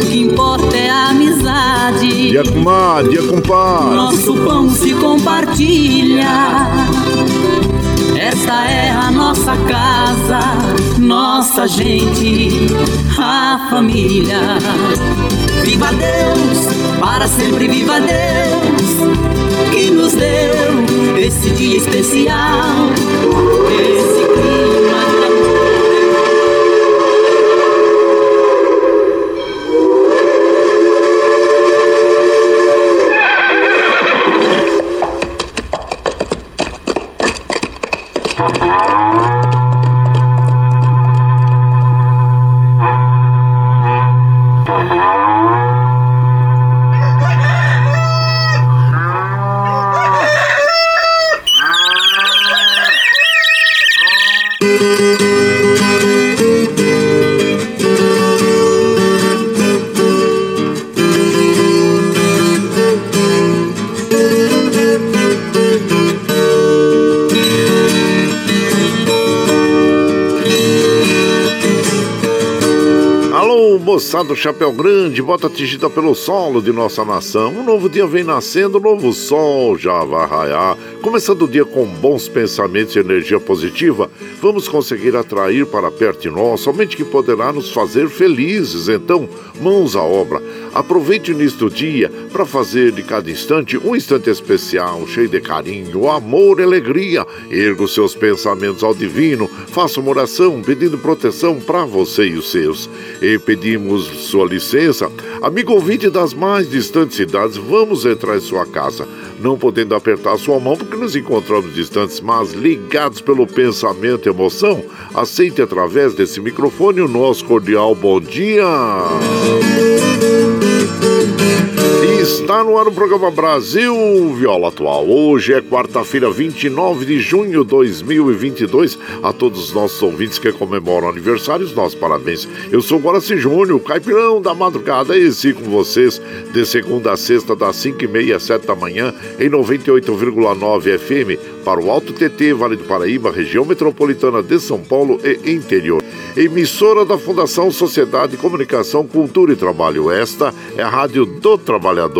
o que importa é a amizade. Dia com dia com Nosso pão se compartilha. Esta é a nossa casa, nossa gente, a família. Viva Deus, para sempre viva Deus, que nos deu esse dia especial, esse moçada chapéu grande, bota atingida pelo solo de nossa nação. Um novo dia vem nascendo, um novo sol já vai raiar. Começando o dia com bons pensamentos e energia positiva, vamos conseguir atrair para perto de nós somente que poderá nos fazer felizes. Então, mãos à obra. Aproveite o início do dia para fazer de cada instante um instante especial, cheio de carinho, amor e alegria. Erga os seus pensamentos ao divino, faça uma oração pedindo proteção para você e os seus. E pedimos sua licença, amigo ouvinte das mais distantes cidades, vamos entrar em sua casa não podendo apertar sua mão porque nos encontramos distantes, mas ligados pelo pensamento e emoção, aceite através desse microfone o nosso cordial bom dia. Está no ar o programa Brasil Viola Atual. Hoje é quarta-feira, 29 de junho de 2022. A todos os nossos ouvintes que comemoram aniversários, nossos parabéns. Eu sou Guaraci Júnior, caipirão da madrugada, e esse com vocês de segunda a sexta, das 5h30 às 7 da manhã, em 98,9 FM, para o Alto TT, Vale do Paraíba, região metropolitana de São Paulo e interior emissora da Fundação Sociedade, Comunicação, Cultura e Trabalho. Esta é a Rádio do Trabalhador.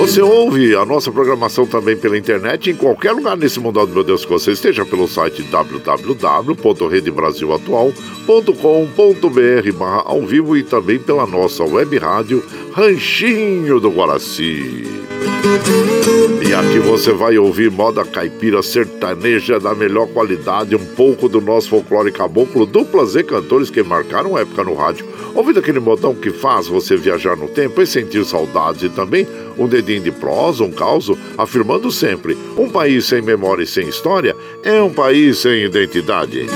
Você ouve a nossa programação também pela internet em qualquer lugar nesse mundo, meu Deus, que você esteja pelo site www.redebrasilatual.com.br barra ao vivo e também pela nossa web rádio Ranchinho do Guaraci. E aqui você vai ouvir moda caipira sertaneja da melhor qualidade, um pouco do nosso folclore caboclo, duplas e cantores que marcaram época no rádio. Ouvindo aquele modão que faz você viajar no tempo e sentir saudades e também um dedinho de prosa, um caos, afirmando sempre: um país sem memória e sem história é um país sem identidade.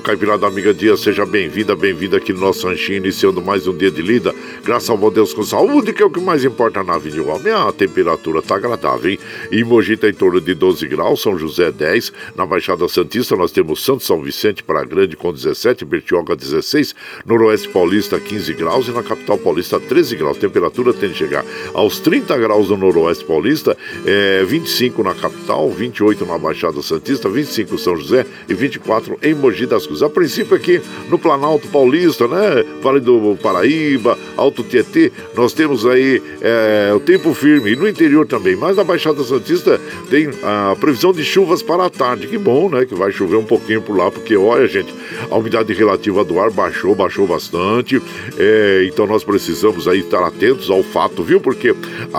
Caipirada Amiga Dia, seja bem-vinda, bem-vinda aqui no nosso ranchinho, iniciando mais um dia de lida. Graças ao bom Deus com saúde, que é o que mais importa na vida igual. Minha temperatura tá agradável, hein? Em Mogi tá em torno de 12 graus, São José 10. Na Baixada Santista nós temos Santo São Vicente para Grande com 17, Bertioga 16, Noroeste Paulista 15 graus e na Capital Paulista 13 graus. Temperatura tende a chegar aos 30 graus no Noroeste Paulista, é, 25 na capital, 28 na Baixada Santista, 25 São José e 24 em Mogi das Cruzes. Temos. A princípio aqui no Planalto Paulista, né? Vale do Paraíba, Alto Tietê, nós temos aí é, o tempo firme. E no interior também. Mas na Baixada Santista tem a previsão de chuvas para a tarde. Que bom, né? Que vai chover um pouquinho por lá, porque olha, gente, a umidade relativa do ar baixou, baixou bastante. É, então nós precisamos aí estar atentos ao fato, viu? Porque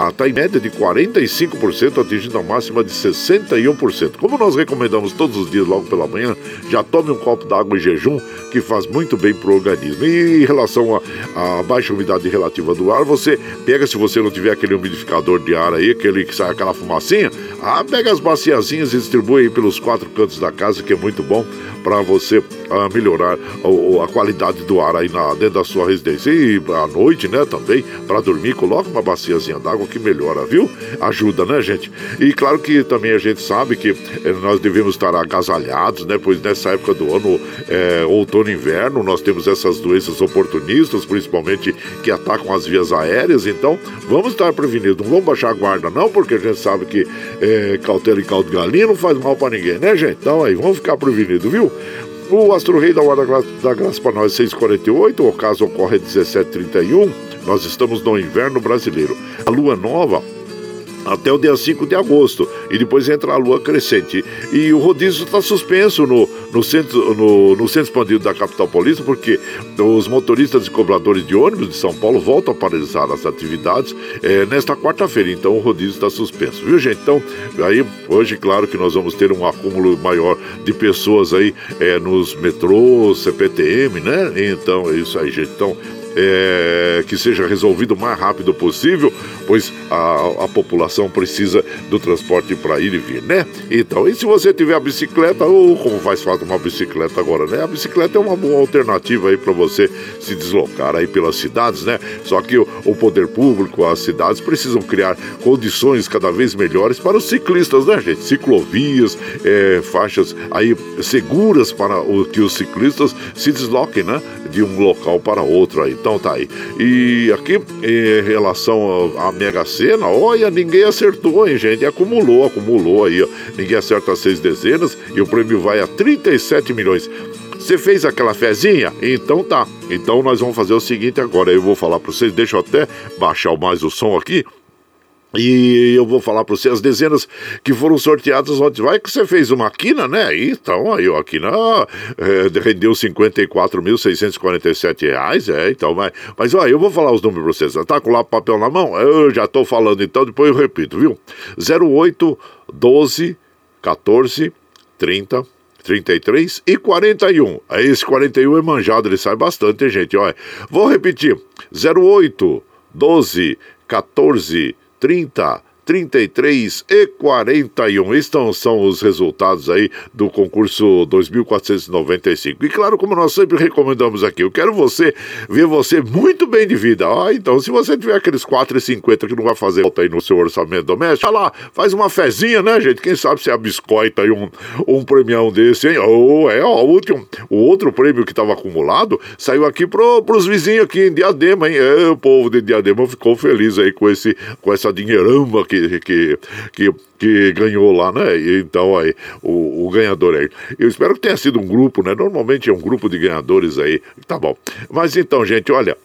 está em média de 45%, atingindo a máxima de 61%. Como nós recomendamos todos os dias logo pela manhã, já tome um copo d'água em jejum, que faz muito bem para o organismo. E em relação à baixa umidade relativa do ar, você pega, se você não tiver aquele umidificador de ar aí, aquele que sai aquela fumacinha, ah, pega as baciazinhas e distribui pelos quatro cantos da casa, que é muito bom para você ah, melhorar a, a, qualidade do ar aí na, dentro da sua residência. E à noite, né, também, para dormir, coloca uma baciazinha d'água que melhora, viu? Ajuda, né, gente? E claro que também a gente sabe que eh, nós devemos estar agasalhados, né? Pois nessa época do ano, é, outono e inverno, nós temos essas doenças oportunistas, principalmente que atacam as vias aéreas. Então, vamos estar prevenidos. Não vamos baixar a guarda, não, porque a gente sabe que é, cautela e caldo de galinha não faz mal para ninguém, né, gente? Então aí, vamos ficar prevenidos, viu? O Astro Rei da Hora da Graça para nós 648, o caso ocorre 1731. Nós estamos no inverno brasileiro. A lua nova até o dia 5 de agosto. E depois entra a lua crescente. E o rodízio está suspenso no, no, centro, no, no centro expandido da capital paulista, porque os motoristas e cobradores de ônibus de São Paulo voltam a paralisar as atividades é, nesta quarta-feira. Então o rodízio está suspenso. Viu, gente? Então, aí, hoje, claro que nós vamos ter um acúmulo maior de pessoas aí é, nos metrôs, CPTM, né? Então, é isso aí, gente. Então, é, que seja resolvido o mais rápido possível, pois a, a população precisa do transporte para ir e vir, né? Então, e se você tiver a bicicleta, ou como faz falta uma bicicleta agora, né? A bicicleta é uma boa alternativa aí para você se deslocar aí pelas cidades, né? Só que o, o poder público, as cidades precisam criar condições cada vez melhores para os ciclistas, né, gente? Ciclovias, é, faixas aí seguras para o, que os ciclistas se desloquem, né? De um local para outro aí. Então tá aí. E aqui, em relação à Mega Sena, olha, ninguém acertou, hein, gente? Acumulou, acumulou aí, ó. Ninguém acerta seis dezenas e o prêmio vai a 37 milhões. Você fez aquela fezinha? Então tá. Então nós vamos fazer o seguinte agora. Eu vou falar para vocês, deixa eu até baixar mais o som aqui e eu vou falar para você as dezenas que foram sorteadas ontem. Vai que você fez uma quina, né? Então, aí, a quina é, rendeu 54.647 reais, é, então, mas, mas, ó, eu vou falar os números para vocês. Tá com lá papel na mão? Eu já tô falando, então, depois eu repito, viu? 08, 12, 14, 30, 33 e 41. Esse 41 é manjado, ele sai bastante, hein, gente? Olha, vou repetir: 08, 12, 14, 30, 30 33 e 41. Estes são os resultados aí do concurso 2495. E claro, como nós sempre recomendamos aqui, eu quero você ver você muito bem de vida. Ah, então, se você tiver aqueles 4,50 que não vai fazer falta aí no seu orçamento doméstico, vai lá, faz uma fezinha, né, gente? Quem sabe se a biscoita aí um, um premião desse, hein? Oh, é, ó, o último, o outro prêmio que estava acumulado saiu aqui pro, pros vizinhos aqui em Diadema, hein? É, o povo de Diadema ficou feliz aí com, esse, com essa dinheiramba que que, que, que, ganhou lá, né? Então aí, o, o ganhador aí. Eu espero que tenha sido um grupo, né? Normalmente é um grupo de ganhadores aí. Tá bom. Mas então, gente, olha.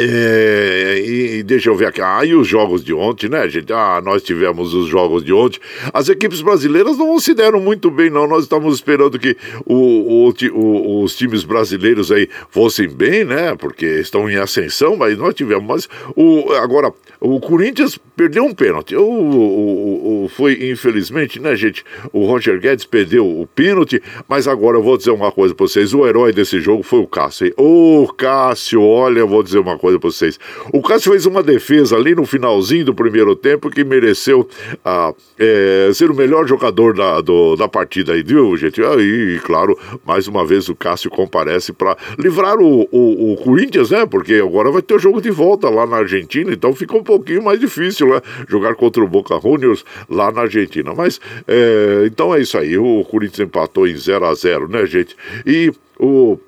É, e, e, deixa eu ver aqui. Ah, e os jogos de ontem, né, gente? Ah, nós tivemos os jogos de ontem. As equipes brasileiras não se deram muito bem, não. Nós estamos esperando que o, o, o, os times brasileiros aí fossem bem, né? Porque estão em ascensão, mas nós tivemos. Mas o, agora, o Corinthians perdeu um pênalti. O, foi, infelizmente, né, gente? O Roger Guedes perdeu o pênalti, mas agora eu vou dizer uma coisa pra vocês: o herói desse jogo foi o Cássio. Ô, Cássio, olha, eu vou dizer uma coisa pra vocês. O Cássio fez uma defesa ali no finalzinho do primeiro tempo que mereceu ah, é, ser o melhor jogador da, do, da partida aí, viu, gente? Aí, claro, mais uma vez o Cássio comparece para livrar o, o, o Corinthians, né? Porque agora vai ter o jogo de volta lá na Argentina, então fica um pouquinho mais difícil difícil, né? Jogar contra o Boca Juniors lá na Argentina. Mas, é, então é isso aí. O Corinthians empatou em 0 a 0 né, gente? E o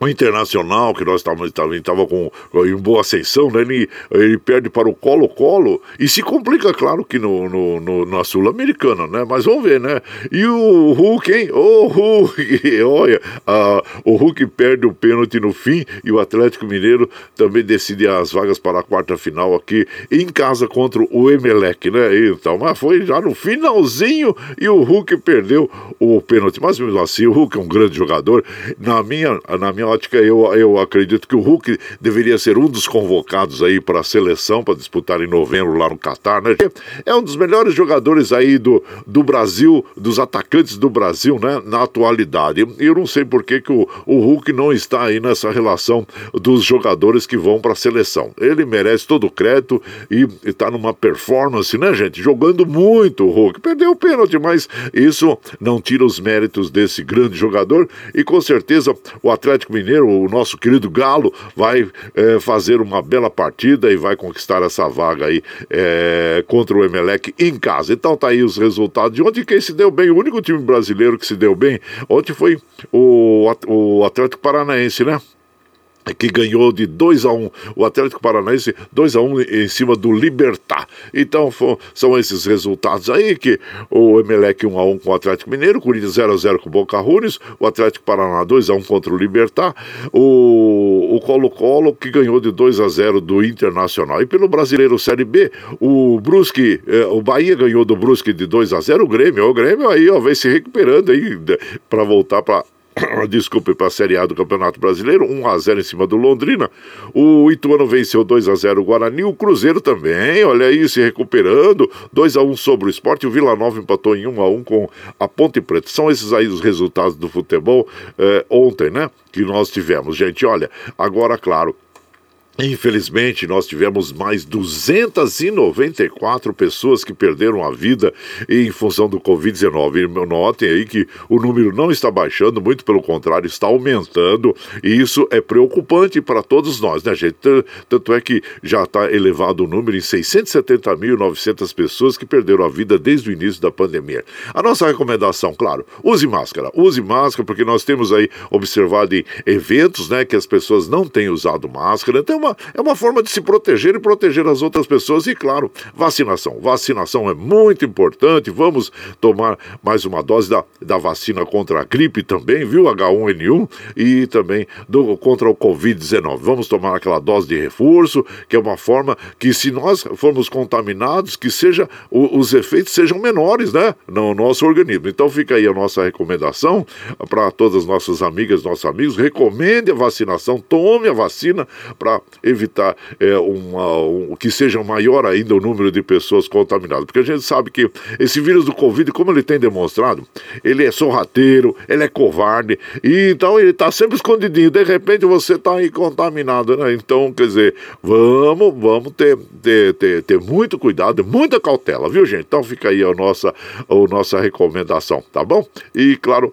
o Internacional, que nós estávamos também estava com em boa ascensão, né? ele, ele perde para o Colo-Colo e se complica, claro, que no, no, no na Sul-Americana, né? Mas vamos ver, né? E o Hulk, hein? O Hulk! Olha, a, o Hulk perde o pênalti no fim e o Atlético Mineiro também decide as vagas para a quarta final aqui em casa contra o Emelec, né? Então, mas foi já no finalzinho e o Hulk perdeu o pênalti. Mas mesmo assim, o Hulk é um grande jogador. Na minha, na minha ótica, eu, eu acredito que o Hulk deveria ser um dos convocados aí para a seleção, para disputar em novembro lá no Catar, né? É um dos melhores jogadores aí do, do Brasil, dos atacantes do Brasil, né? Na atualidade. Eu não sei por que, que o, o Hulk não está aí nessa relação dos jogadores que vão para a seleção. Ele merece todo o crédito e está numa performance, né, gente? Jogando muito o Hulk. Perdeu o pênalti, mas isso não tira os méritos desse grande jogador e com certeza o Atlético Mineiro, o nosso querido Galo, vai é, fazer uma bela partida e vai conquistar essa vaga aí é, contra o Emelec em casa. Então tá aí os resultados de ontem. Quem se deu bem, o único time brasileiro que se deu bem ontem foi o, o Atlético Paranaense, né? Que ganhou de 2 a 1 um, o Atlético Paranaense 2 a 1 um em cima do Libertar. Então são esses resultados aí que o Emelec 1 a 1 com o Atlético Mineiro, Corinthians 0 a 0 com o Boca Juniors, o Atlético Paraná 2 a 1 contra o Libertar, o Colo-Colo que ganhou de 2 a 0 do Internacional. E pelo Brasileiro Série B, o Brusque, eh, o Bahia ganhou do Brusque de 2 a 0, o Grêmio, o Grêmio aí ó, vem se recuperando aí para voltar para desculpe, para a Série A do Campeonato Brasileiro, 1 a 0 em cima do Londrina. O Ituano venceu 2 a 0 o Guarani, o Cruzeiro também, olha aí, se recuperando, 2 a 1 sobre o esporte, o Vila Nova empatou em 1 a 1 com a Ponte Preta. São esses aí os resultados do futebol eh, ontem, né? Que nós tivemos. Gente, olha, agora, claro, Infelizmente, nós tivemos mais 294 pessoas que perderam a vida em função do Covid-19. Notem aí que o número não está baixando, muito pelo contrário, está aumentando. E isso é preocupante para todos nós, né, gente? Tanto é que já está elevado o número em 670.900 pessoas que perderam a vida desde o início da pandemia. A nossa recomendação, claro, use máscara. Use máscara, porque nós temos aí observado em eventos, né, que as pessoas não têm usado máscara. Então, uma, é uma forma de se proteger e proteger as outras pessoas. E, claro, vacinação. Vacinação é muito importante. Vamos tomar mais uma dose da, da vacina contra a gripe também, viu? H1N1 e também do, contra o Covid-19. Vamos tomar aquela dose de reforço, que é uma forma que, se nós formos contaminados, que seja o, os efeitos sejam menores, né? No nosso organismo. Então fica aí a nossa recomendação para todas as nossas amigas, nossos amigos. Recomende a vacinação, tome a vacina para evitar é, uma, um, que seja maior ainda o número de pessoas contaminadas. Porque a gente sabe que esse vírus do Covid, como ele tem demonstrado, ele é sorrateiro, ele é covarde, e então ele está sempre escondidinho. De repente você está aí contaminado, né? Então, quer dizer, vamos, vamos ter, ter, ter, ter muito cuidado, muita cautela, viu, gente? Então fica aí a nossa, a nossa recomendação, tá bom? E claro,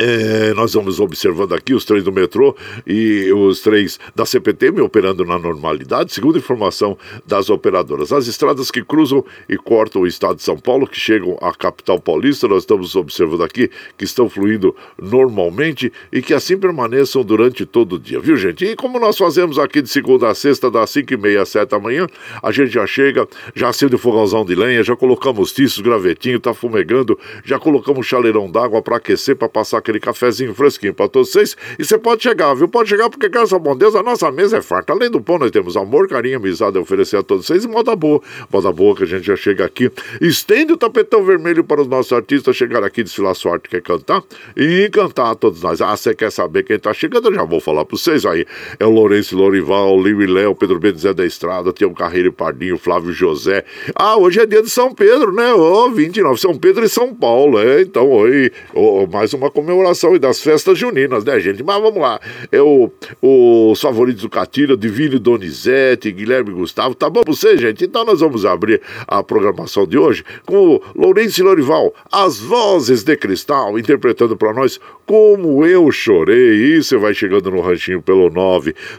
é, nós vamos observando aqui os trens do metrô e os trens da CPTM operando na normalidade, segundo informação das operadoras. As estradas que cruzam e cortam o estado de São Paulo, que chegam à capital paulista, nós estamos observando aqui que estão fluindo normalmente e que assim permaneçam durante todo o dia, viu gente? E como nós fazemos aqui de segunda a sexta, das 5 e meia às 7 da manhã, a gente já chega, já acende o fogãozão de lenha, já colocamos tiços, gravetinho, tá fumegando, já colocamos chaleirão d'água para aquecer, para passar aquele cafezinho fresquinho para todos vocês. E você pode chegar, viu? Pode chegar, porque graças ao bom Deus, a nossa mesa é farta. Além do pão, nós temos amor, carinho, amizade a oferecer a todos vocês e moda boa. Moda boa que a gente já chega aqui. Estende o tapetão vermelho para os nossos artistas chegar aqui, desfilar sorte, quer cantar e encantar a todos nós. Ah, você quer saber quem tá chegando? Eu já vou falar para vocês aí. É o Lourenço Lorival, Liu e Léo, Pedro B. Zé da Estrada, Tião Carreiro e Pardinho, Flávio José. Ah, hoje é dia de São Pedro, né? Ô, oh, 29, São Pedro e São Paulo, é. Então, oi, oh, mais uma comemoração e das festas juninas, né, gente? Mas vamos lá. É o, os favoritos do Catira, Divino Donizete, Guilherme Gustavo. Tá bom pra você, gente? Então nós vamos abrir a programação de hoje com o Lourenço Lorival, as vozes de cristal, interpretando para nós como eu chorei. E você vai chegando no ranchinho pelo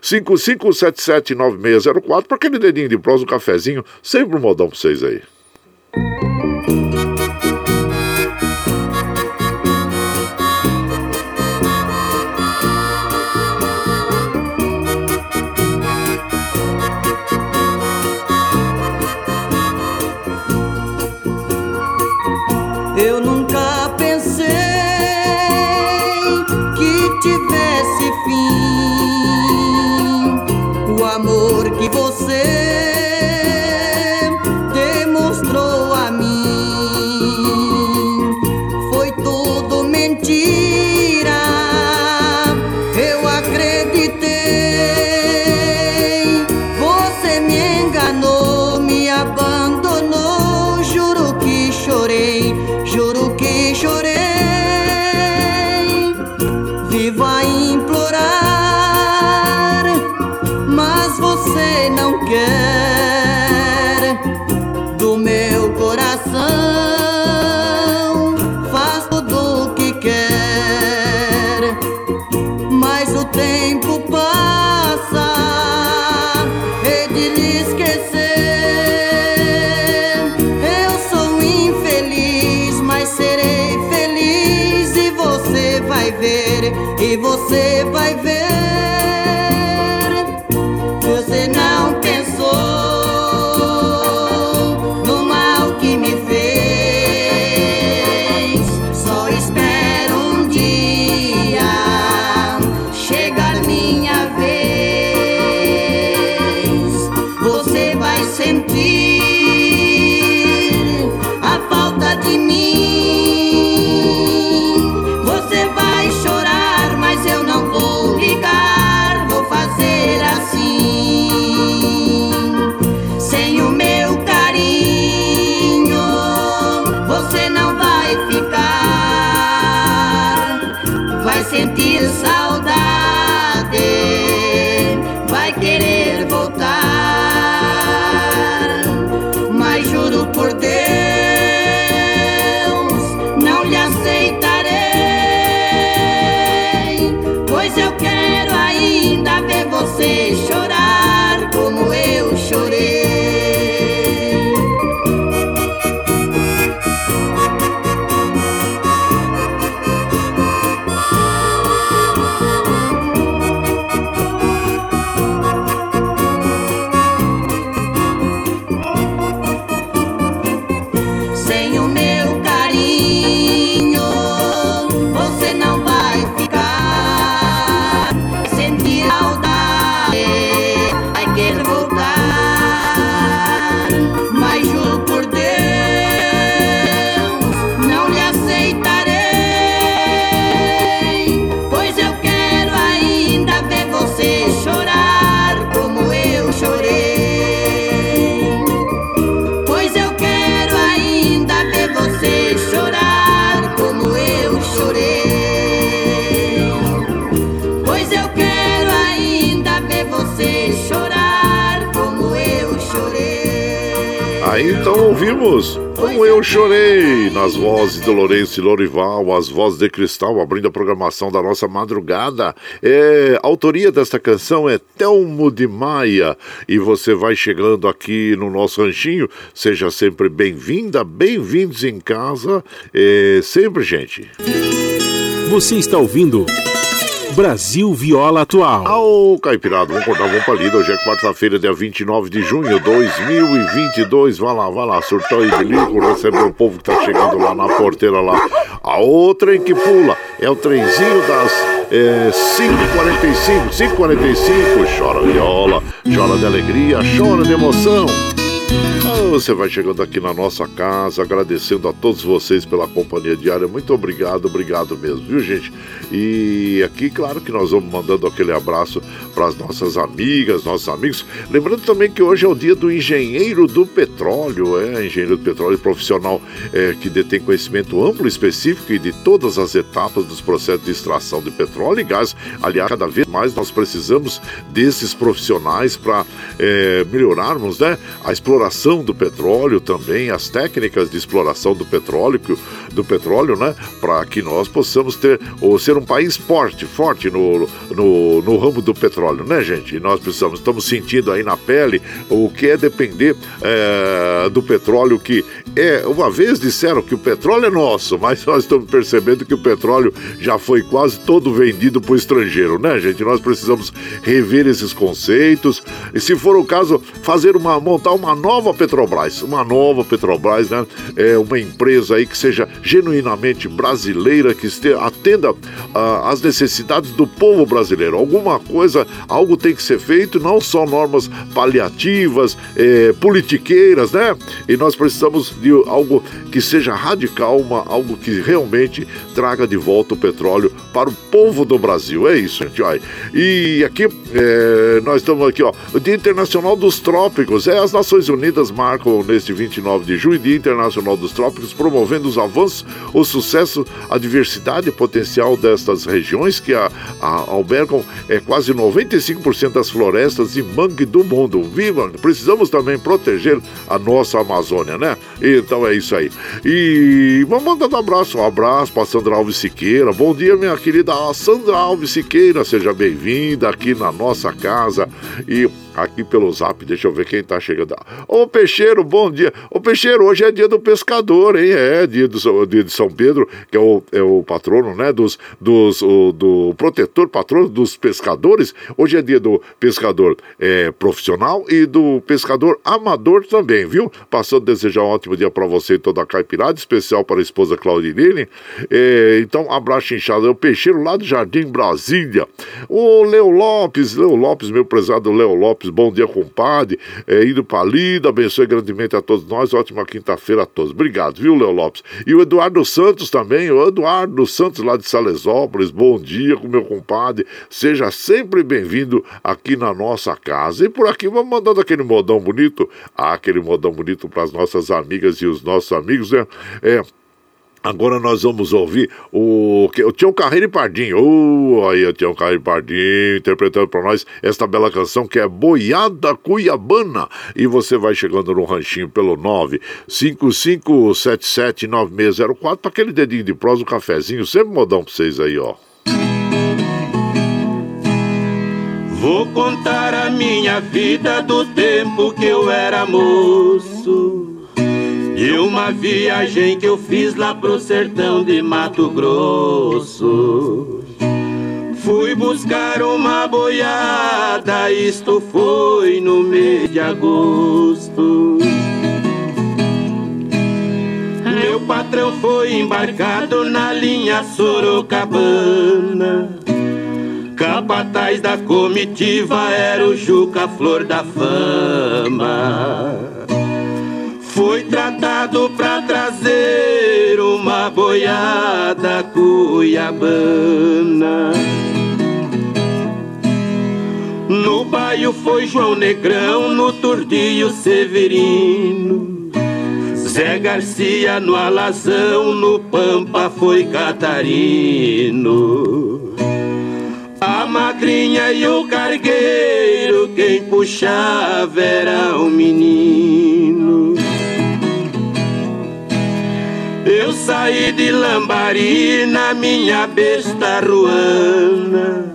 955779604 para aquele dedinho de prosa, um cafezinho, sempre um modão pra vocês aí. Eu então ouvimos Como Eu Chorei, nas vozes do Lourenço e Lorival, as vozes de cristal, abrindo a programação da nossa madrugada. É, a autoria desta canção é Telmo de Maia. E você vai chegando aqui no nosso ranchinho, seja sempre bem-vinda, bem-vindos em casa, é, sempre, gente. Você está ouvindo. Brasil Viola Atual. Ao Caipirado, vamos cortar uma palida. Hoje é quarta-feira, dia 29 de junho de 2022. Vai lá, vai lá, surtou e bilico, receber o povo que tá chegando lá na porteira lá. A outra em que pula é o trenzinho das é, 5h45, 5h45. Chora viola, chora de alegria, chora de emoção. Você vai chegando aqui na nossa casa, agradecendo a todos vocês pela companhia diária. Muito obrigado, obrigado mesmo, viu, gente? E aqui, claro que nós vamos mandando aquele abraço para as nossas amigas, nossos amigos. Lembrando também que hoje é o dia do engenheiro do petróleo, é engenheiro do petróleo profissional é, que detém conhecimento amplo específico e de todas as etapas dos processos de extração de petróleo e gás. Aliás, cada vez mais nós precisamos desses profissionais para é, melhorarmos né, a exploração do petróleo também, as técnicas de exploração do petróleo, do petróleo, né? Para que nós possamos ter ou ser um país forte, forte no, no, no, ramo do petróleo, né, gente? E nós precisamos, estamos sentindo aí na pele o que é depender é, do petróleo que é, uma vez disseram que o petróleo é nosso, mas nós estamos percebendo que o petróleo já foi quase todo vendido para o estrangeiro, né, gente? Nós precisamos rever esses conceitos e, se for o caso, fazer uma montar uma nova Petrobras, uma nova Petrobras, né? É uma empresa aí que seja genuinamente brasileira, que atenda ah, às necessidades do povo brasileiro. Alguma coisa, algo tem que ser feito, não só normas paliativas, eh, politiqueiras, né? E nós precisamos de algo que seja radical, uma, algo que realmente traga de volta o petróleo para o povo do Brasil. É isso, gente. Olha. E aqui é, nós estamos aqui, ó, o Dia Internacional dos Trópicos. É, as Nações Unidas marcam neste 29 de julho, Dia Internacional dos Trópicos, promovendo os avanços, o sucesso, a diversidade potencial destas regiões que a, a, albergam é, quase 95% das florestas e mangue do mundo. Viva! Precisamos também proteger a nossa Amazônia, né? Então é isso aí. E vamos mandar um abraço, um abraço para Sandra Alves Siqueira. Bom dia, minha querida Sandra Alves Siqueira. Seja bem-vinda aqui na nossa casa. E aqui pelo zap, deixa eu ver quem tá chegando. Ô Peixeiro, bom dia. Ô Peixeiro, hoje é dia do pescador, hein? É, dia, do, dia de São Pedro, que é o, é o patrono, né? Dos, dos, o, do protetor, patrono dos pescadores. Hoje é dia do pescador é, profissional e do pescador amador também, viu? Passando a desejar um ótimo dia para você e toda a caipirada, especial para a esposa Claudinene. É, então, abraço inchado. É o Peixeiro lá do Jardim Brasília. O Leo Lopes, Leo Lopes, meu prezado Leo Lopes, bom dia, compadre. É, indo pra lida, abençoe grandemente a todos nós. Ótima quinta-feira a todos. Obrigado, viu, Leo Lopes? E o Eduardo Santos também, o Eduardo Santos lá de Salesópolis, bom dia com meu compadre. Seja sempre bem-vindo aqui na nossa casa. E por aqui vamos mandando aquele modão bonito, ah, aquele modão bonito para as nossas amigas e os nossos amigos, né? É, Agora nós vamos ouvir o, o Tião Carreiro e Pardinho. Oh, aí o Tião Carreiro e Pardinho interpretando para nós esta bela canção que é Boiada Cuiabana. E você vai chegando no ranchinho pelo 955779604 para aquele dedinho de prosa, um cafezinho, sempre modão para vocês aí, ó. Vou contar a minha vida do tempo que eu era moço. E uma viagem que eu fiz lá pro sertão de Mato Grosso. Fui buscar uma boiada, isto foi no mês de agosto. Meu patrão foi embarcado na linha Sorocabana. Capataz da comitiva era o Juca Flor da Fama. Foi tratado pra trazer uma boiada cuiabana. No baio foi João Negrão, no tordilho Severino. Zé Garcia no alazão, no Pampa foi Catarino. A madrinha e o cargueiro, quem puxava era o menino. Eu saí de Lambari na minha besta ruana.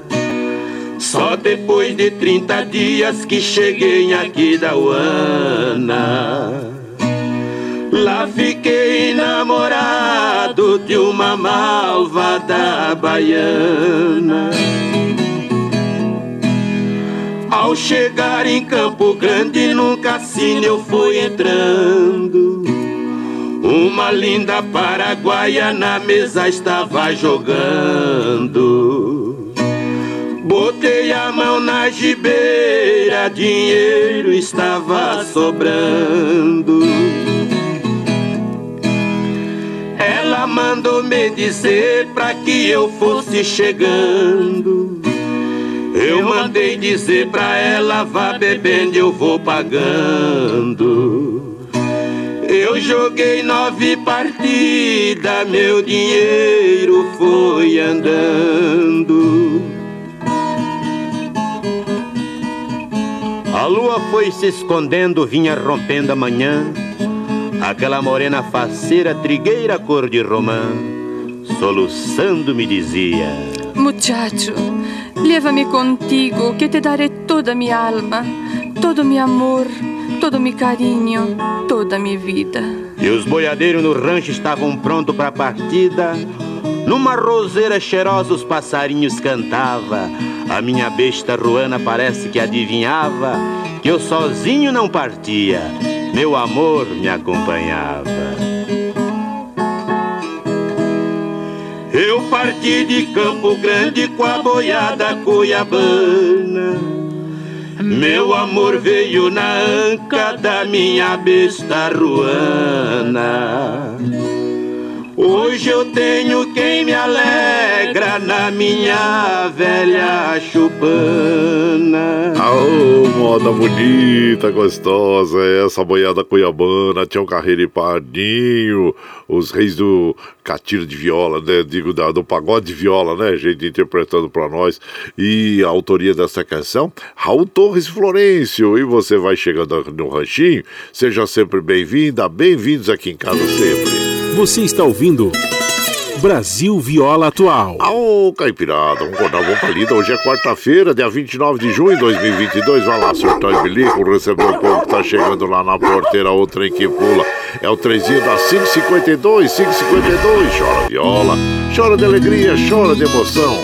Só depois de 30 dias que cheguei aqui da Uana. Lá fiquei namorado de uma malvada baiana. Ao chegar em Campo Grande, num cassino eu fui entrando. Uma linda paraguaia na mesa estava jogando. Botei a mão na gibeira, dinheiro estava sobrando. Ela mandou me dizer pra que eu fosse chegando. Eu mandei dizer pra ela, vá bebendo, eu vou pagando. Eu joguei nove partidas, meu dinheiro foi andando. A lua foi se escondendo, vinha rompendo a manhã. Aquela morena faceira, trigueira cor de romã, soluçando me dizia: Muchacho, leva-me contigo, que te darei toda minha alma, todo meu amor todo meu carinho, toda minha vida. E os boiadeiros no rancho estavam prontos para a partida. Numa roseira cheirosa os passarinhos cantava. A minha besta ruana parece que adivinhava que eu sozinho não partia, meu amor me acompanhava. Eu parti de Campo Grande com a boiada cuiabana. Meu amor veio na anca da minha besta ruana. Hoje eu tenho quem me alegra na minha velha chupana. Aô, moda bonita, gostosa, essa boiada cuiabana, Tião Carreira e Pardinho, os reis do catiro de viola, né? Digo, da, do pagode de viola, né, gente, interpretando para nós. E a autoria dessa canção, Raul Torres Florencio. E você vai chegando no ranchinho, seja sempre bem-vinda, bem-vindos aqui em casa sempre. Você está ouvindo Brasil Viola Atual. Aô, Caipirada, vamos acordar, vamos pra lida. Hoje é quarta-feira, dia 29 de junho de 2022. Vai lá, surtar e bilico, recebeu o povo que tá chegando lá na porteira, o trem que pula. É o trenzinho da 552, 552. Chora viola, chora de alegria, chora de emoção.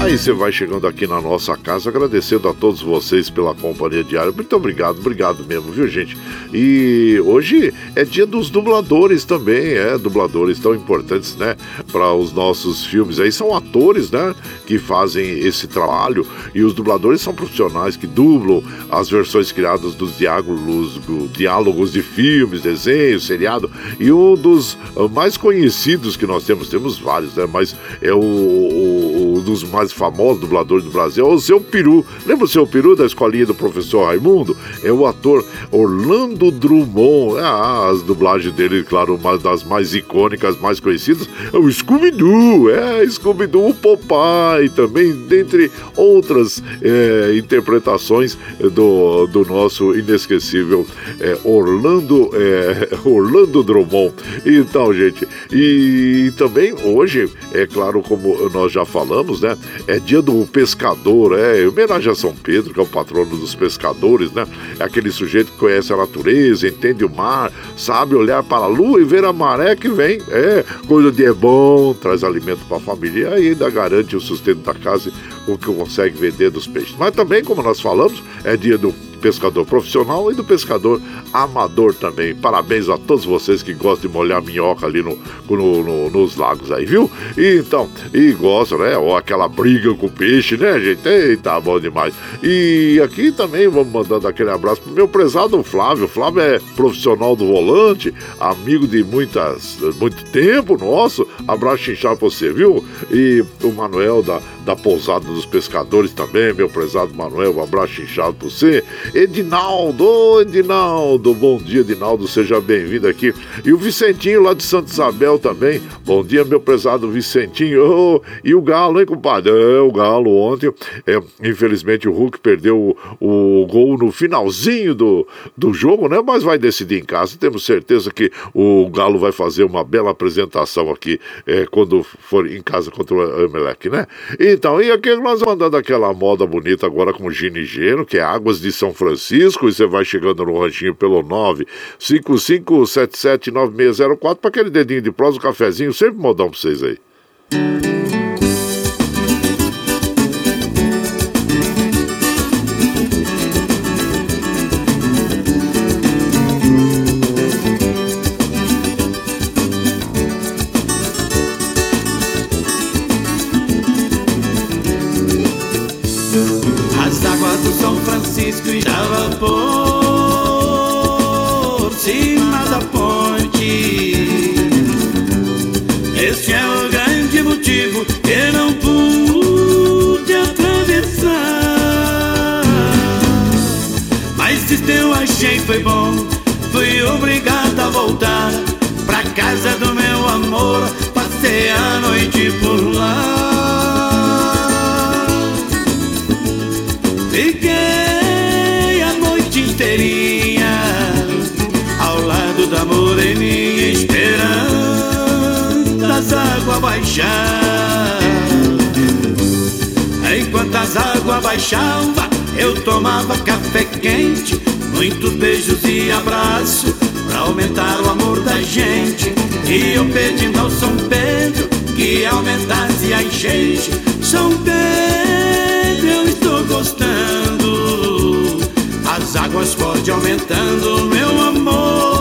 Aí você vai chegando aqui na nossa casa, agradecendo a todos vocês pela companhia diária. Muito obrigado, obrigado mesmo, viu, gente? E hoje é dia dos dubladores também, é, dubladores tão importantes, né, para os nossos filmes. Aí são atores, né, que fazem esse trabalho e os dubladores são profissionais que dublam as versões criadas dos diálogos, diálogos de filmes, desenhos, seriado. E um dos mais conhecidos que nós temos, temos vários, né, mas é o, o, o dos mais famosos dubladores do Brasil, é o seu Peru. Lembra o seu Peru da escolinha do professor Raimundo? É o ator Orlando Drummond. Ah, as dublagens dele, claro, uma das mais icônicas, mais conhecidas, é o Scooby-Doo. É, Scooby-Doo, o Popeye também, dentre outras é, interpretações do, do nosso inesquecível é, Orlando, é, Orlando Drummond. Então, gente, e também hoje, é claro, como nós já falamos, né? É dia do pescador, é homenagem a São Pedro, que é o patrono dos pescadores, né? É aquele sujeito que conhece a natureza, entende o mar, sabe olhar para a lua e ver a maré que vem. É, coisa de é bom, traz alimento para a família e ainda garante o sustento da casa com o que consegue vender dos peixes. Mas também, como nós falamos, é dia do pescador profissional e do pescador amador também. Parabéns a todos vocês que gostam de molhar minhoca ali no, no, no nos lagos aí, viu? E, então, e gostam, né? Ou aquela briga com o peixe, né, gente? Eita, bom demais. E aqui também vamos mandando aquele abraço pro meu prezado Flávio. Flávio é profissional do volante, amigo de muitas, muito tempo nosso. Abraço inchado pra você, viu? E o Manuel da, da Pousada dos Pescadores também, meu prezado Manuel, um abraço inchado pra você. Edinaldo, Edinaldo, bom dia, Edinaldo, seja bem-vindo aqui. E o Vicentinho lá de Santa Isabel também, bom dia, meu prezado Vicentinho. Oh, e o Galo, hein, compadre? É, o Galo ontem, é, infelizmente o Hulk perdeu o, o, gol no finalzinho do, do jogo, né? Mas vai decidir em casa. Temos certeza que o Galo vai fazer uma bela apresentação aqui é, quando for em casa contra o Emelec, né? Então, e aqui nós vamos andando aquela moda bonita agora com Gini Geno, que é Águas de São Francisco, e você vai chegando no ranchinho pelo 955779604 para aquele dedinho de prosa, um cafezinho, sempre modão para vocês aí. Baixar. Enquanto as águas baixavam, eu tomava café quente, muitos beijos e abraços. pra aumentar o amor da gente. E eu pedindo ao São Pedro que aumentasse a enchente. São Pedro, eu estou gostando. As águas forte aumentando, meu amor,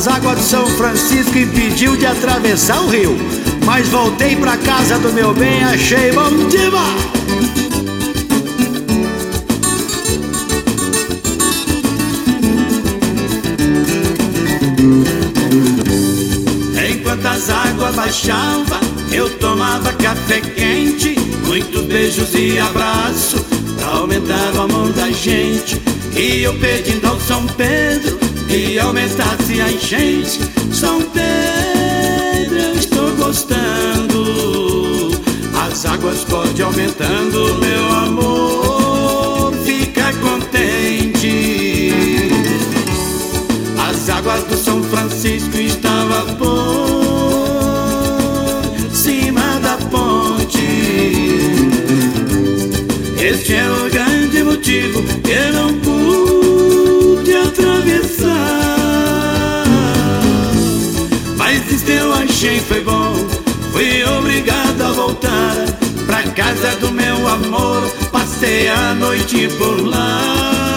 moçada, as águas do São Francisco impediu de atravessar o rio. Mas voltei pra casa do meu bem, achei bom demais. Enquanto as águas baixavam, eu tomava café quente, muitos beijos e abraço, pra aumentar o amor da gente. E eu pedindo ao São Pedro que aumentasse a enchente. São Pedro, eu estou gostando. As águas podem aumentando, meu amor, fica contente. As águas do São Francisco estavam por cima da ponte. Este é o grande motivo que eu não pude eu achei foi bom, fui obrigado a voltar pra casa do meu amor. Passei a noite por lá.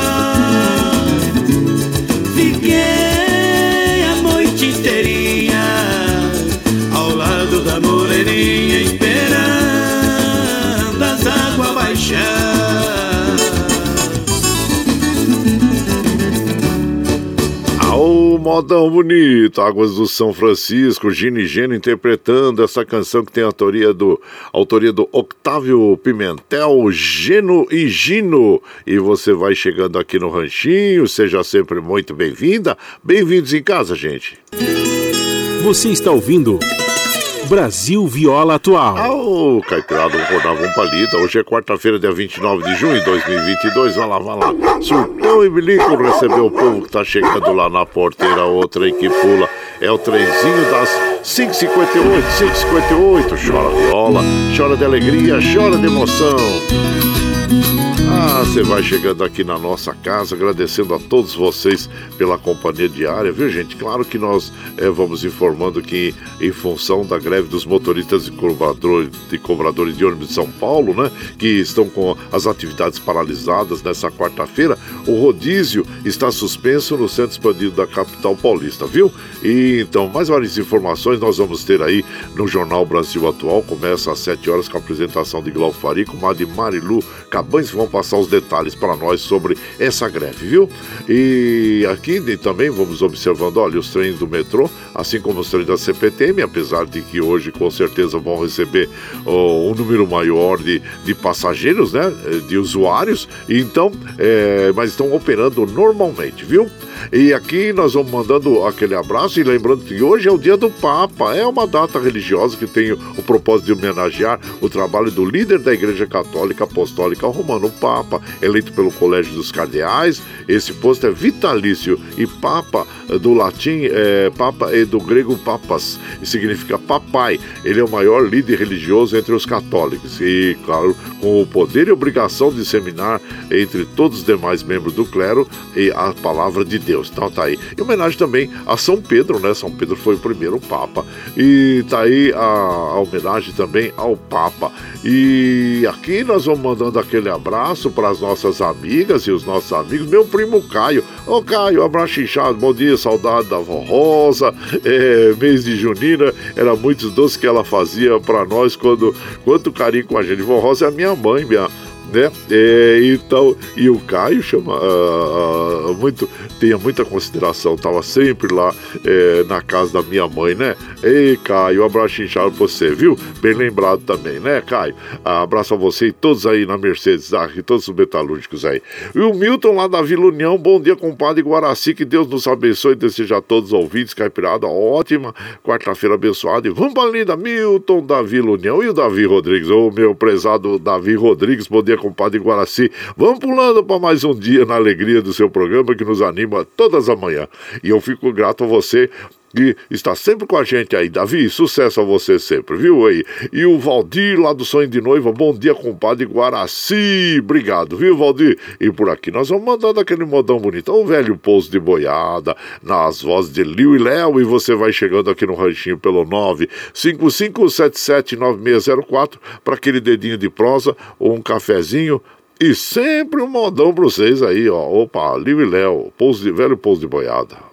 Modão bonito, Águas do São Francisco, Gino e Geno interpretando essa canção que tem a autoria do, autoria do Octávio Pimentel, Geno e Gino. E você vai chegando aqui no Ranchinho, seja sempre muito bem-vinda. Bem-vindos em casa, gente. Você está ouvindo Brasil Viola Atual. Ô, Caipirada, vou rodar um palito. Hoje é quarta-feira, dia 29 de junho de 2022. Vai lá, vai lá. Surtão e Bilico recebeu o povo que tá chegando lá na porteira. Outra aí que pula. É o trenzinho das 558, 558. Chora viola, chora de alegria, chora de emoção. Ah, você vai chegando aqui na nossa casa, agradecendo a todos vocês pela companhia diária, viu gente? Claro que nós eh, vamos informando que em função da greve dos motoristas e cobradores, de cobradores de ônibus de São Paulo, né? Que estão com as atividades paralisadas nessa quarta-feira, o rodízio está suspenso no centro expandido da capital paulista, viu? E então, mais várias informações nós vamos ter aí no Jornal Brasil Atual, começa às 7 horas com a apresentação de Glauco Fari, com de Marilu Cabanes, vão passar os detalhes para nós sobre essa greve, viu? E aqui também vamos observando, olha, os trens do metrô, assim como os trens da CPTM, apesar de que hoje com certeza vão receber oh, um número maior de, de passageiros, né? De usuários, então, é, mas estão operando normalmente, viu? E aqui nós vamos mandando aquele abraço e lembrando que hoje é o dia do Papa, é uma data religiosa que tem o propósito de homenagear o trabalho do líder da Igreja Católica Apostólica Romana, o Papa, eleito pelo Colégio dos Cardeais. Esse posto é vitalício e Papa do latim é Papa e do grego Papas, e significa papai. Ele é o maior líder religioso entre os católicos e, claro, com o poder e obrigação de disseminar entre todos os demais membros do clero a palavra de Deus. Então tá aí. Em homenagem também a São Pedro, né? São Pedro foi o primeiro Papa. E tá aí a, a homenagem também ao Papa. E aqui nós vamos mandando aquele abraço para as nossas amigas e os nossos amigos. Meu primo Caio. Ô Caio, abraço inchado, bom dia, saudade da vó Rosa. É, mês de junina, era muitos doces que ela fazia para nós quando quanto carinho com a gente. Vó Rosa é a minha mãe, minha né? É, então, e o Caio chama uh, uh, muito, tinha muita consideração, tava sempre lá é, na casa da minha mãe, né? Ei, Caio, um abraço inchado pra você, viu? Bem lembrado também, né, Caio? abraço a você e todos aí na Mercedes, ah, e todos os metalúrgicos aí. E o Milton lá da Vila União, bom dia, compadre Guaraci, que Deus nos abençoe e deseja a todos os ouvintes, caipirada, ótima quarta-feira abençoada. E vamos pra linda, Milton da Vila União e o Davi Rodrigues, o meu prezado Davi Rodrigues, bom dia, compadre Guaraci. Vamos pulando para mais um dia na alegria do seu programa que nos anima todas as manhãs. E eu fico grato a você que está sempre com a gente aí. Davi, sucesso a você sempre, viu aí? E o Valdir lá do Sonho de Noiva, bom dia, compadre Guaraci. Obrigado, viu, Valdir? E por aqui nós vamos mandando aquele modão bonito, o velho pouso de boiada, nas vozes de Liu e Léo, e você vai chegando aqui no ranchinho pelo 955779604 para aquele dedinho de prosa ou um cafezinho. E sempre um modão pra vocês aí, ó. Opa, Liu e Léo, velho pouso de boiada.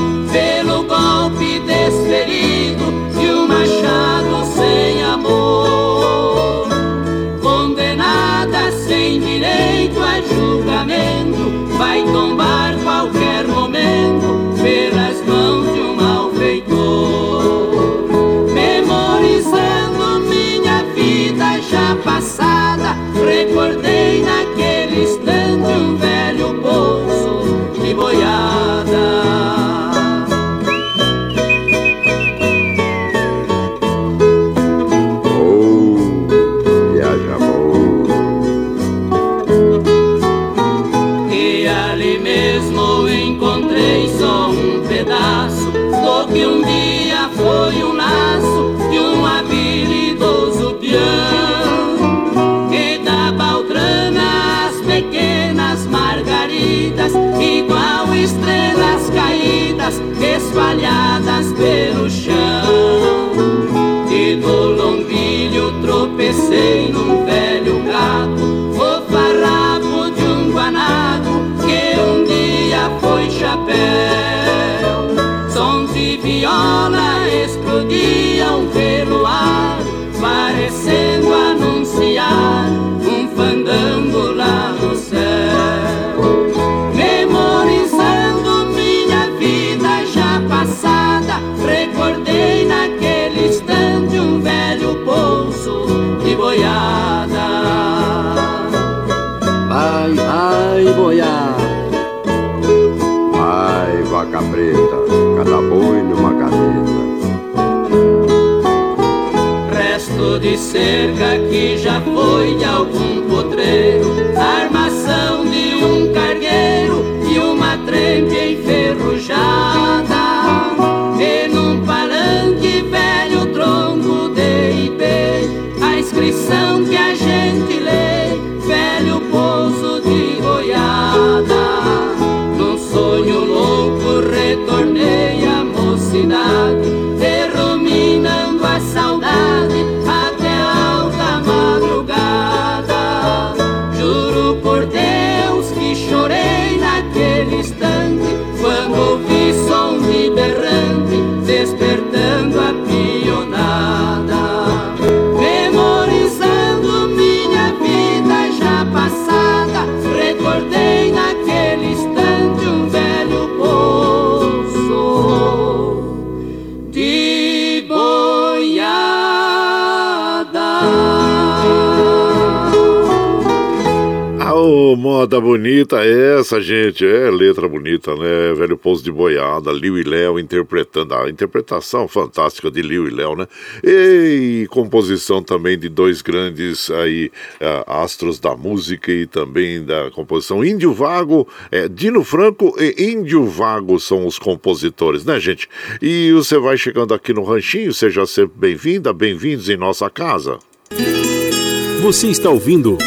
explodiam pelo ar cerca que já foi de algum potreiro. Armação de um cargueiro e uma trempe enferrujada. E num palanque velho tronco de ipê A inscrição que a gente moda bonita essa, gente. É letra bonita, né? Velho Pouso de Boiada, Liu e Léo interpretando. A interpretação fantástica de Liu e Léo, né? E composição também de dois grandes aí ah, astros da música e também da composição. Índio Vago, é, Dino Franco e Índio Vago são os compositores, né, gente? E você vai chegando aqui no Ranchinho, seja sempre bem-vinda, bem-vindos em nossa casa. Você está ouvindo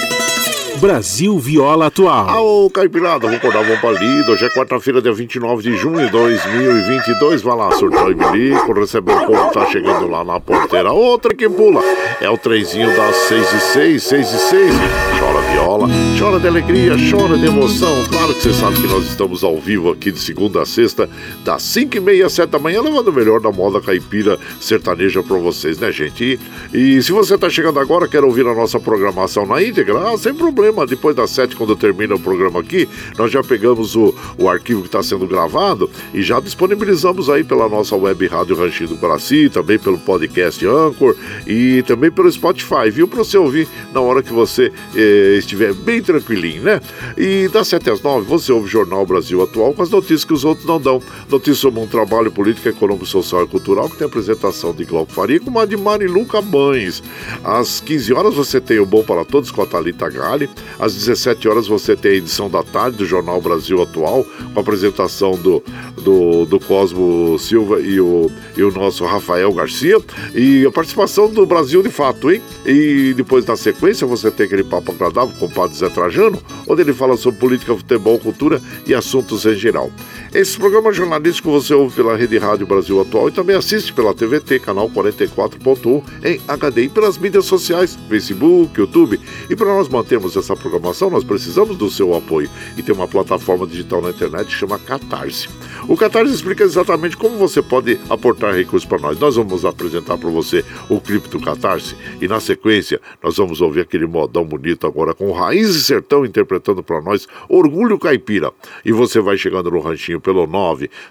Brasil Viola Atual. Ô, Caipirada, vamos acordar, vamos pra lida. Hoje é quarta-feira, dia 29 de junho de 2022. Vai lá, surtou e bilico, recebeu o povo, tá chegando lá na porteira. Outra que pula é o trenzinho das 6 e 6, 6 e 6. Chora viola, chora de alegria, chora de emoção. Claro que você sabe que nós estamos ao vivo aqui de segunda a sexta, das 5 e meia, 7 da manhã, levando o melhor da moda caipira sertaneja pra vocês, né, gente? E, e se você tá chegando agora, quer ouvir a nossa programação na íntegra, ah, sem problema. Depois das 7, quando termina o programa aqui, nós já pegamos o, o arquivo que está sendo gravado e já disponibilizamos aí pela nossa web Rádio Ranchinho do Guaraci, também pelo podcast Anchor e também pelo Spotify, viu? Para você ouvir na hora que você eh, estiver bem tranquilinho, né? E das 7 às 9 você ouve o Jornal Brasil Atual com as notícias que os outros não dão. Notícias sobre um trabalho político, econômico, social e cultural que tem apresentação de Glauco Faria com a de Marilu Cabanes. Às 15 horas você tem o Bom para Todos com a Thalita Gale. Às 17 horas você tem a edição da tarde do Jornal Brasil Atual com a apresentação do, do, do Cosmo Silva e o, e o nosso Rafael Garcia. E a participação do Brasil de fato, hein? E depois na sequência você tem aquele papo agradável com o Padre Zé Trajano, onde ele fala sobre política, futebol, cultura e assuntos em geral. Esse programa jornalístico você ouve pela Rede Rádio Brasil Atual e também assiste pela TVT, canal 44.1 em HD e pelas mídias sociais, Facebook, YouTube. E para nós mantermos essa programação, nós precisamos do seu apoio. E tem uma plataforma digital na internet que chama Catarse. O Catarse explica exatamente como você pode aportar recursos para nós. Nós vamos apresentar para você o clipe do Catarse e na sequência nós vamos ouvir aquele modão bonito agora com Raiz e Sertão interpretando para nós Orgulho Caipira. E você vai chegando no ranchinho pelo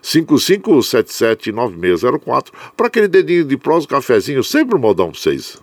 955779604 para aquele dedinho de prós, cafezinho, sempre um modão para vocês.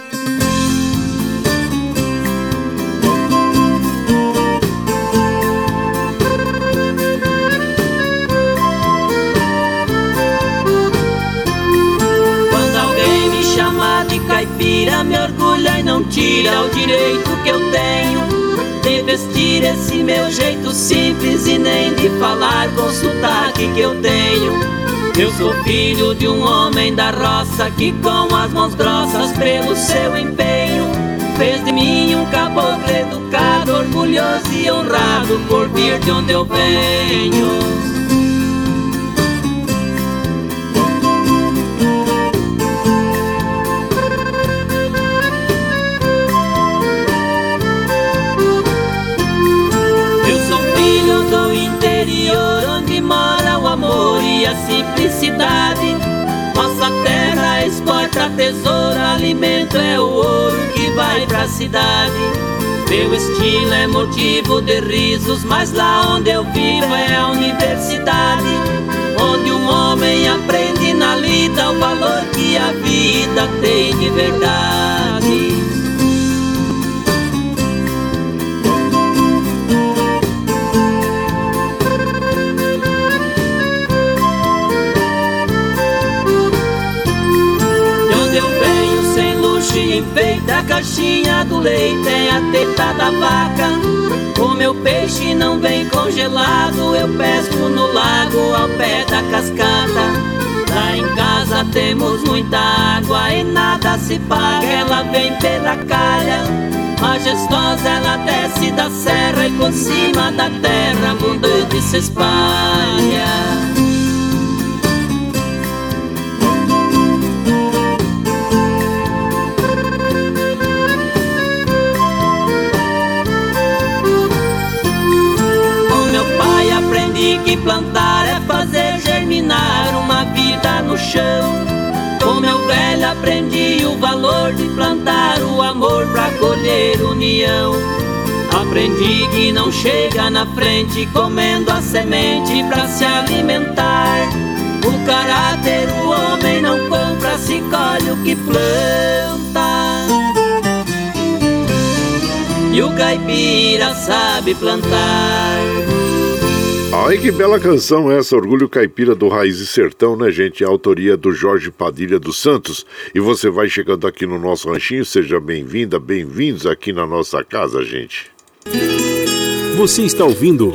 Caipira, me orgulha e não tira o direito que eu tenho de vestir esse meu jeito simples e nem de falar com o sotaque que eu tenho. Eu sou filho de um homem da roça que com as mãos grossas pelo seu empenho fez de mim um caboclo educado, orgulhoso e honrado por vir de onde eu venho. A simplicidade. Nossa terra exporta tesouro, alimento é o ouro que vai pra cidade. Meu estilo é motivo de risos, mas lá onde eu vivo é a universidade. Onde um homem aprende na lida o valor que a vida tem de verdade. E enfeita a caixinha do leite é a teta da vaca. O meu peixe não vem congelado, eu pesco no lago ao pé da cascata. Lá em casa temos muita água e nada se paga, ela vem pela calha. Majestosa ela desce da serra e por cima da terra abundante se espalha. Que plantar é fazer germinar uma vida no chão. Com meu velho aprendi o valor de plantar o amor pra colher união. Aprendi que não chega na frente comendo a semente pra se alimentar. O caráter o homem não compra, se colhe o que planta. E o caipira sabe plantar. Ai, que bela canção essa, Orgulho Caipira do Raiz e Sertão, né, gente? Autoria do Jorge Padilha dos Santos. E você vai chegando aqui no nosso ranchinho, seja bem-vinda, bem-vindos aqui na nossa casa, gente. Você está ouvindo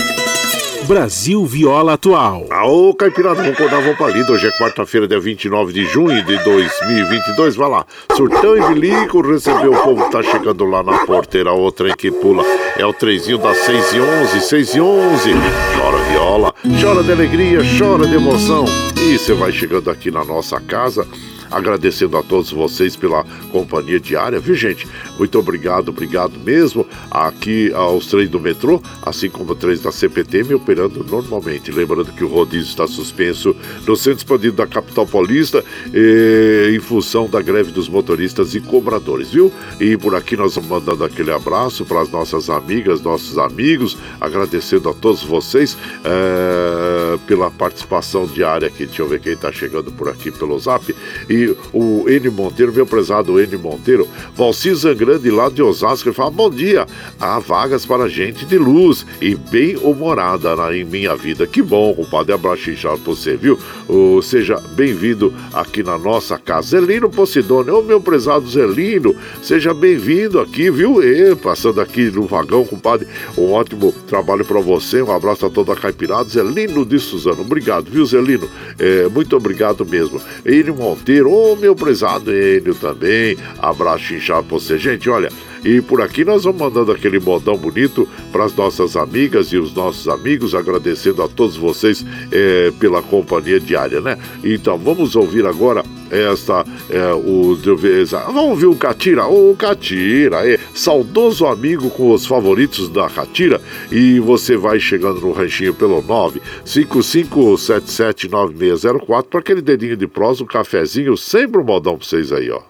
Brasil Viola Atual. Ô, Caipirada, vamos acordar, vamos pra lida. Hoje é quarta-feira, dia 29 de junho de 2022. Vai lá, Surtão e Bilico recebeu o povo, tá chegando lá na porteira. Outra em que pula é o trezinho das 6 e 11, 6 e 11. Chora viola, chora de alegria, chora de emoção. E você vai chegando aqui na nossa casa agradecendo a todos vocês pela companhia diária, viu gente? Muito obrigado, obrigado mesmo aqui aos três do metrô, assim como três da CPTM operando normalmente. Lembrando que o rodízio está suspenso no centro expandido da capital paulista eh, em função da greve dos motoristas e cobradores, viu? E por aqui nós vamos mandando aquele abraço para as nossas amigas, nossos amigos, agradecendo a todos vocês eh, pela participação diária aqui. Deixa eu ver quem está chegando por aqui pelo zap. E e o N Monteiro, meu prezado N Monteiro, Valci Zangrande lá de Osasco, ele fala: Bom dia, há vagas para gente de luz e bem humorada em minha vida. Que bom, compadre, abraço pra você, viu? Oh, seja bem-vindo aqui na nossa casa. Zelino Posidônio, ô meu prezado Zelino, seja bem-vindo aqui, viu? E, passando aqui no vagão, compadre, um ótimo trabalho para você, um abraço a toda a Caipirada, Zelino de Suzano, obrigado, viu, Zelino? É, muito obrigado mesmo. N Monteiro, Ô, meu prezado Enio também. Abraço inchado pra você. Gente, olha, e por aqui nós vamos mandando aquele modão bonito para as nossas amigas e os nossos amigos, agradecendo a todos vocês é, pela companhia diária, né? Então vamos ouvir agora esta é, o vamos ouvir o Catira, o Catira, é saudoso amigo com os favoritos da Catira e você vai chegando no ranchinho pelo 955779604 para aquele dedinho de prosa, um cafezinho, sempre um modão para vocês aí, ó.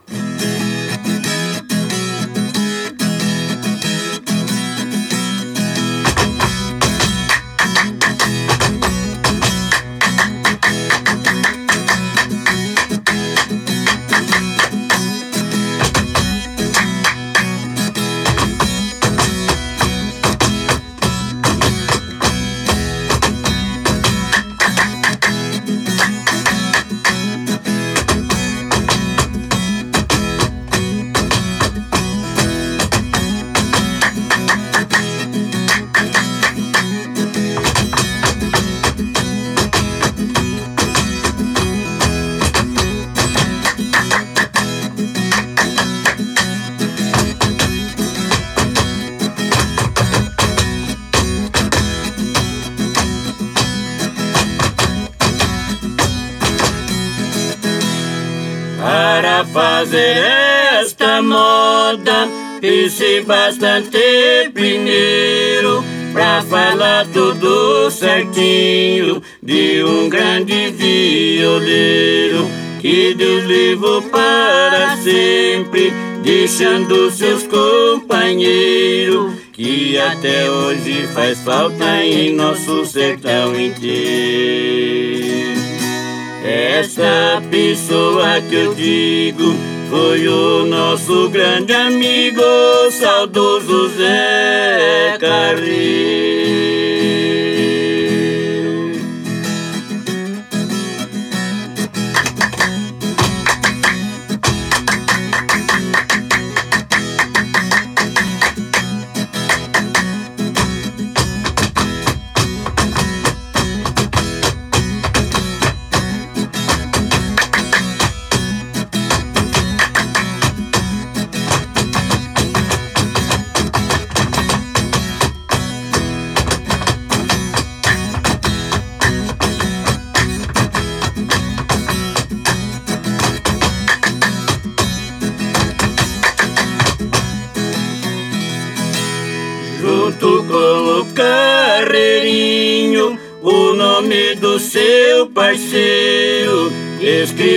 Disse bastante primeiro pra falar tudo certinho de um grande violeiro que Deus levou para sempre, deixando seus companheiros que até hoje faz falta em nosso sertão inteiro. Esta pessoa que eu digo foi o nosso grande amigo, saudoso Zé Carreiro.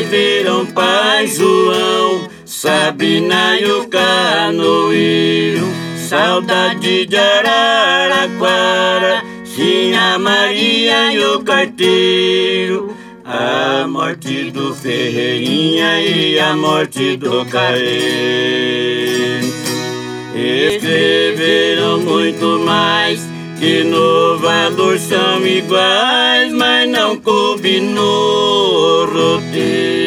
Escreveram Pai João, Sabrina e o Canoeiro. saudade de Araraquara, tinha Maria e o carteiro. A morte do Ferreirinha e a morte do Carente Escreveram muito mais que no valor são iguais, mas não coube no roteiro.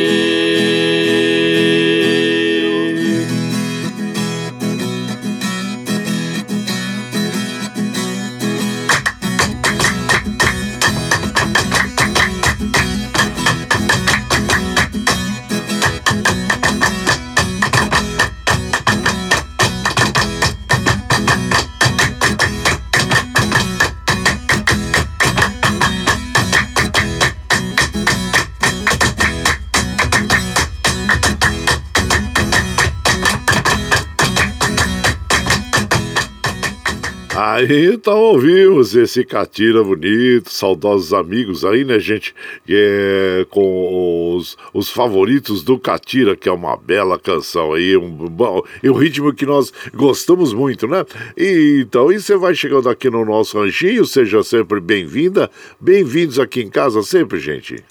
Aí então ouvimos esse catira bonito, saudosos amigos aí, né, gente? É, com os, os favoritos do Catira, que é uma bela canção aí, um, bom, um ritmo que nós gostamos muito, né? E, então, e você vai chegando aqui no nosso ranchinho, seja sempre bem-vinda, bem-vindos aqui em casa sempre, gente.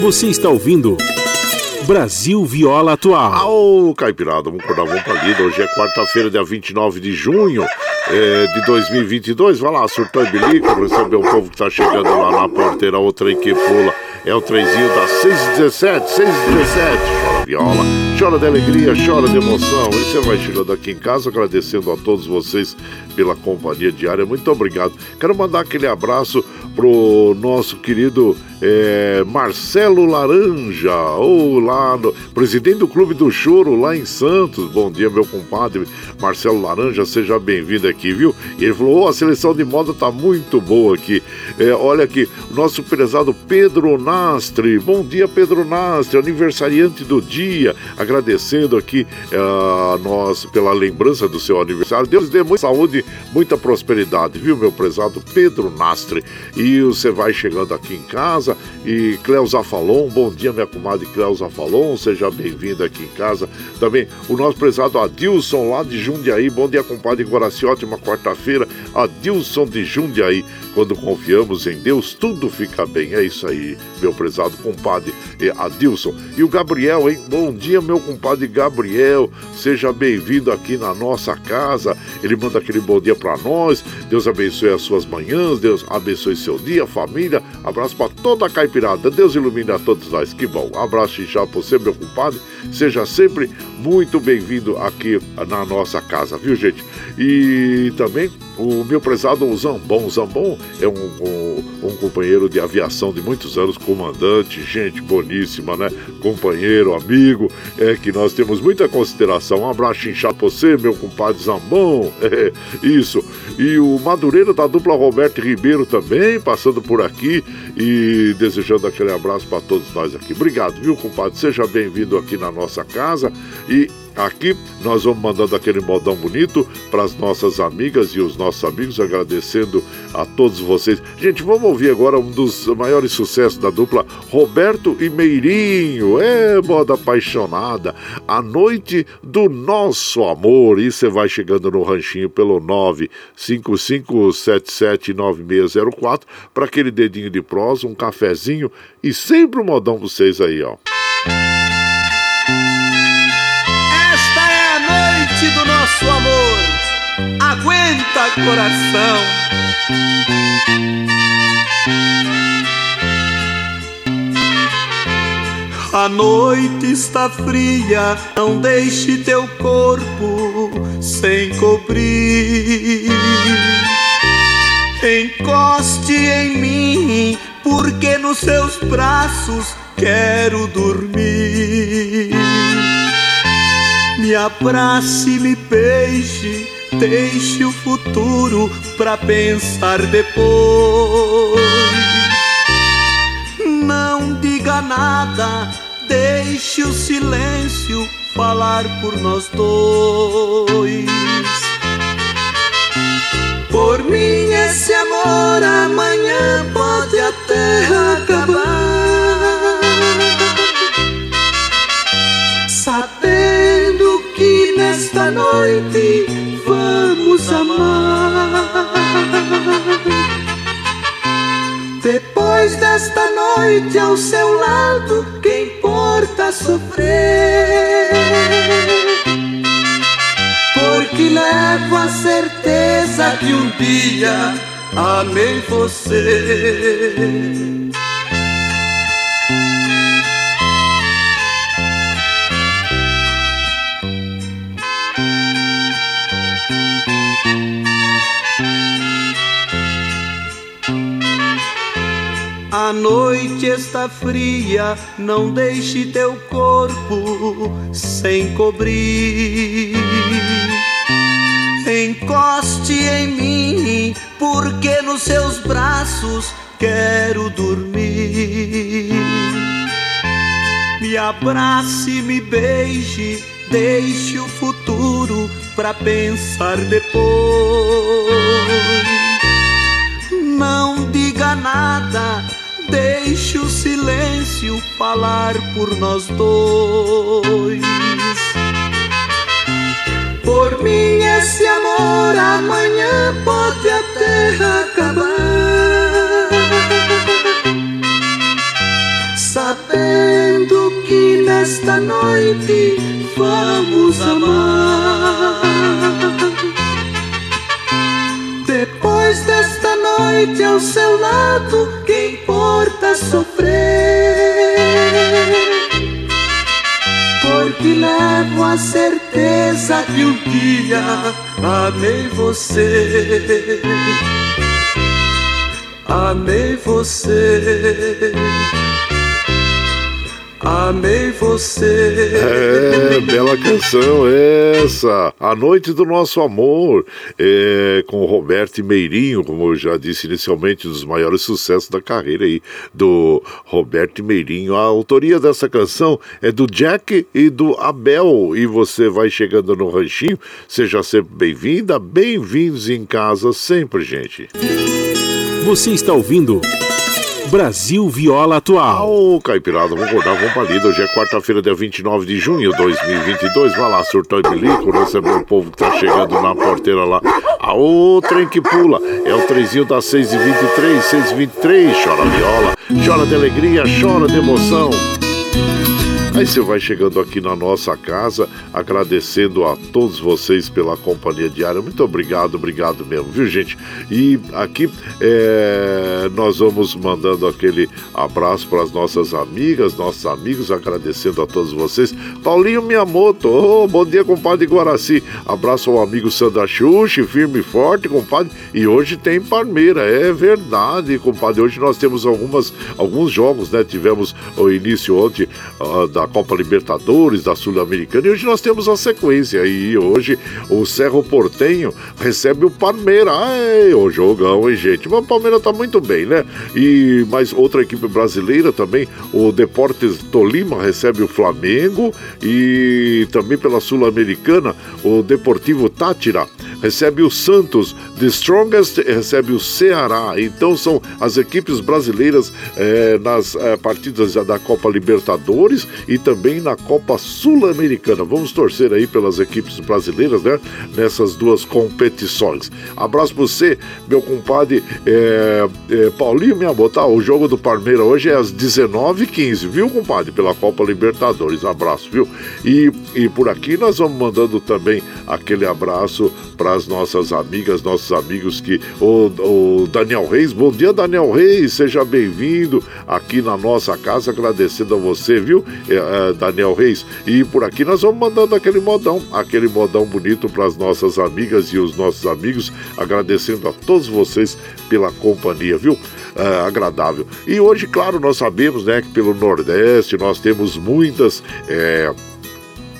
Você está ouvindo. Brasil Viola Atual. Ô, Caipirada, vamos acordar, vamos pra lida. Hoje é quarta-feira, dia 29 de junho é, de 2022. Vai lá, surtou e bilico, receber o povo que tá chegando lá na porteira, outra aí que pula. É o trenzinho das 617, 617. Chora viola, chora de alegria, chora de emoção. E você vai chegando aqui em casa, agradecendo a todos vocês pela companhia diária. Muito obrigado. Quero mandar aquele abraço pro nosso querido é, Marcelo Laranja, ou lá no presidente do Clube do Choro, lá em Santos. Bom dia, meu compadre Marcelo Laranja, seja bem-vindo aqui, viu? E ele falou: oh, a seleção de moda tá muito boa aqui. É, olha aqui, nosso prezado Pedro Nastre. Bom dia, Pedro Nastre, aniversariante do dia. Agradecendo aqui é, nós pela lembrança do seu aniversário. Deus dê muita saúde, muita prosperidade, viu, meu prezado Pedro Nastre? E você vai chegando aqui em casa e Cleusa Falon, bom dia, minha comadre Cleusa Falon, seja bem-vinda aqui em casa. Também o nosso prezado Adilson lá de Jundiaí, bom dia, compadre Guaraciote, uma quarta-feira. Adilson de Jundiaí, quando confiamos em Deus, tudo fica bem. É isso aí, meu prezado compadre Adilson. E o Gabriel, hein? Bom dia, meu compadre Gabriel. Seja bem-vindo aqui na nossa casa. Ele manda aquele bom dia para nós. Deus abençoe as suas manhãs, Deus abençoe seu dia, família. Abraço para toda a caipirada. Deus ilumine a todos nós. Que bom. Abraço já para você, meu compadre. Seja sempre muito bem-vindo aqui na nossa casa, viu, gente? E também o meu prezado Zambon. Zambon é um, um, um, companheiro de aviação de muitos anos, comandante, gente boníssima, né? Companheiro, amigo, é que nós temos muita consideração. Um abraço inchado pra você, meu compadre Zambon. É, isso. E o Madureira da dupla Roberto Ribeiro também, passando por aqui e desejando aquele abraço para todos nós aqui. Obrigado, viu, compadre? Seja bem-vindo aqui na nossa casa e Aqui nós vamos mandando aquele modão bonito para as nossas amigas e os nossos amigos, agradecendo a todos vocês. Gente, vamos ouvir agora um dos maiores sucessos da dupla, Roberto e Meirinho. É, moda apaixonada. A noite do nosso amor. E você vai chegando no ranchinho pelo 955779604 para aquele dedinho de prosa, um cafezinho e sempre um modão para vocês aí, ó. Nosso amor. Aguenta, coração. A noite está fria, não deixe teu corpo sem cobrir. Encoste em mim, porque nos seus braços quero dormir. Me abrace, me beije, deixe o futuro pra pensar depois. Não diga nada, deixe o silêncio falar por nós dois. Por mim, esse amor amanhã pode até acabar. Sabendo que nesta noite vamos amar. Depois desta noite ao seu lado, que importa sofrer? Porque levo a certeza que um dia amei você. A noite está fria, não deixe teu corpo sem cobrir. Encoste em mim, porque nos seus braços quero dormir. Me abrace, me beije, deixe o futuro pra pensar depois. Não diga nada Deixe o silêncio falar por nós dois. Por mim, esse amor amanhã pode até acabar. Sabendo que nesta noite vamos amar. Depois desta noite ao seu lado, que importa sofrer? Porque levo a certeza que um dia amei você. Amei você. Amei você. É, bela canção essa. A Noite do Nosso Amor, é, com Roberto Meirinho, como eu já disse inicialmente, um dos maiores sucessos da carreira aí do Roberto Meirinho. A autoria dessa canção é do Jack e do Abel. E você vai chegando no ranchinho, seja sempre bem-vinda, bem-vindos em casa sempre, gente. Você está ouvindo. Brasil Viola Atual. Ô, oh, Caipirada, vamos acordar, vamos pra lida. Hoje é quarta-feira, dia 29 de junho de 2022. Vai lá, surtou e bilico, receber o povo que tá chegando na porteira lá. A o trem que pula é o trenzinho das 6h23, 6h23. Chora viola, chora de alegria, chora de emoção. Aí você vai chegando aqui na nossa casa, agradecendo a todos vocês pela companhia diária. Muito obrigado, obrigado mesmo, viu, gente? E aqui é, nós vamos mandando aquele abraço para as nossas amigas, nossos amigos, agradecendo a todos vocês. Paulinho Miyamoto, oh, bom dia, compadre Guaraci. Abraço ao amigo Sandra Xuxi, firme e forte, compadre. E hoje tem Parmeira, é verdade, compadre. Hoje nós temos algumas, alguns jogos, né? Tivemos o início ontem uh, da Copa Libertadores, da Sul-Americana, e hoje nós temos a sequência. E hoje o Cerro Portenho recebe o Palmeiras. Ai, o jogão, hein, gente? Mas o Palmeiras tá muito bem, né? E mais outra equipe brasileira também, o Deportes Tolima recebe o Flamengo e também pela Sul-Americana, o Deportivo Tátira recebe o Santos, The Strongest recebe o Ceará. Então são as equipes brasileiras eh, nas eh, partidas da Copa Libertadores e também na Copa Sul-Americana. Vamos torcer aí pelas equipes brasileiras, né? Nessas duas competições. Abraço para você, meu compadre é, é, Paulinho, minha botar o jogo do Palmeiras hoje é às 19h15, viu, compadre? Pela Copa Libertadores. Abraço, viu? E, e por aqui nós vamos mandando também aquele abraço para as nossas amigas, nossos amigos que. O, o Daniel Reis, bom dia, Daniel Reis, seja bem-vindo aqui na nossa casa, agradecendo a você, viu, é, é, Daniel Reis? E por aqui nós vamos mandando aquele modão, aquele modão bonito para as nossas amigas e os nossos amigos, agradecendo a todos vocês pela companhia, viu? É, agradável. E hoje, claro, nós sabemos, né, que pelo Nordeste nós temos muitas. É,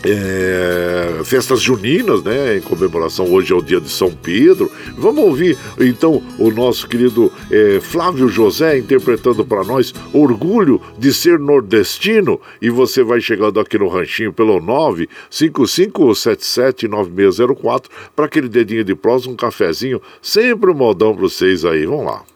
é, festas juninas, né? Em comemoração hoje é o dia de São Pedro. Vamos ouvir então o nosso querido é, Flávio José interpretando para nós Orgulho de Ser Nordestino. E você vai chegando aqui no Ranchinho pelo 955779604 para aquele dedinho de prosa, um cafezinho, sempre um modão para vocês aí. Vamos lá.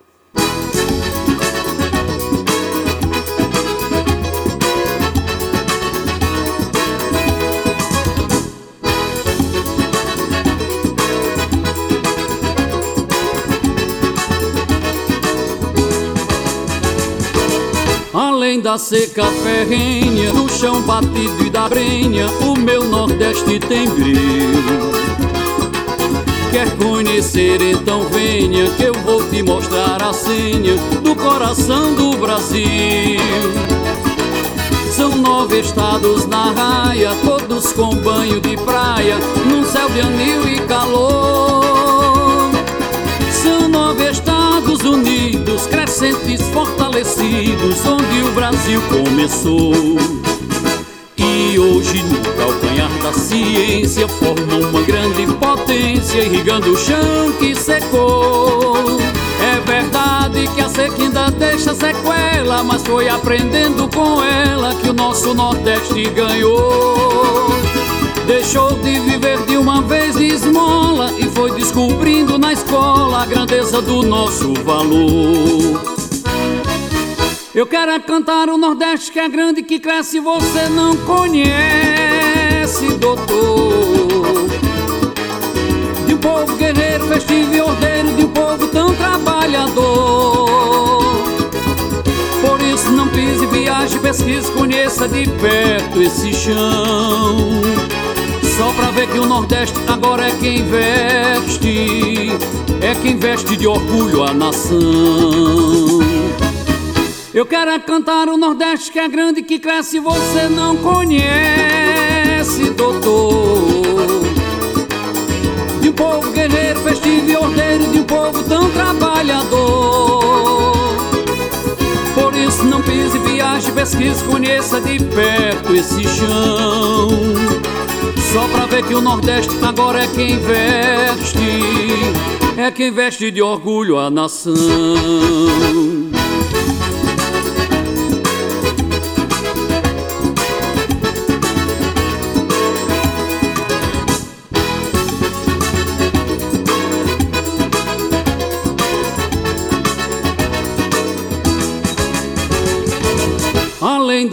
Da seca ferrenha, do chão batido e da brenha, o meu Nordeste tem brilho. Quer conhecer, então venha, que eu vou te mostrar a senha do coração do Brasil. São nove estados na raia, todos com banho de praia, num céu de anil e calor. São nove estados unidos, crescentes, fortalecidos, onde o Brasil começou. E hoje, no calcanhar da ciência, formam uma grande potência, irrigando o chão que secou. É verdade que a seca ainda deixa sequela, mas foi aprendendo com ela que o nosso Nordeste ganhou. Deixou de viver de uma vez de esmola e foi descobrindo na escola a grandeza do nosso valor. Eu quero é cantar o Nordeste que é grande, que cresce, você não conhece, doutor. De um povo guerreiro, festivo e ordeiro, de um povo tão trabalhador. Por isso não pise, viaje, pesquise, conheça de perto esse chão. Só pra ver que o Nordeste agora é quem veste, é quem veste de orgulho a nação. Eu quero é cantar o Nordeste que é grande, que cresce, você não conhece, doutor. De um povo guerreiro, festivo e ordeiro, de um povo tão trabalhador. Por isso não pise, viaje, pesquise, conheça de perto esse chão. Só pra ver que o Nordeste agora é quem veste, é quem veste de orgulho a nação.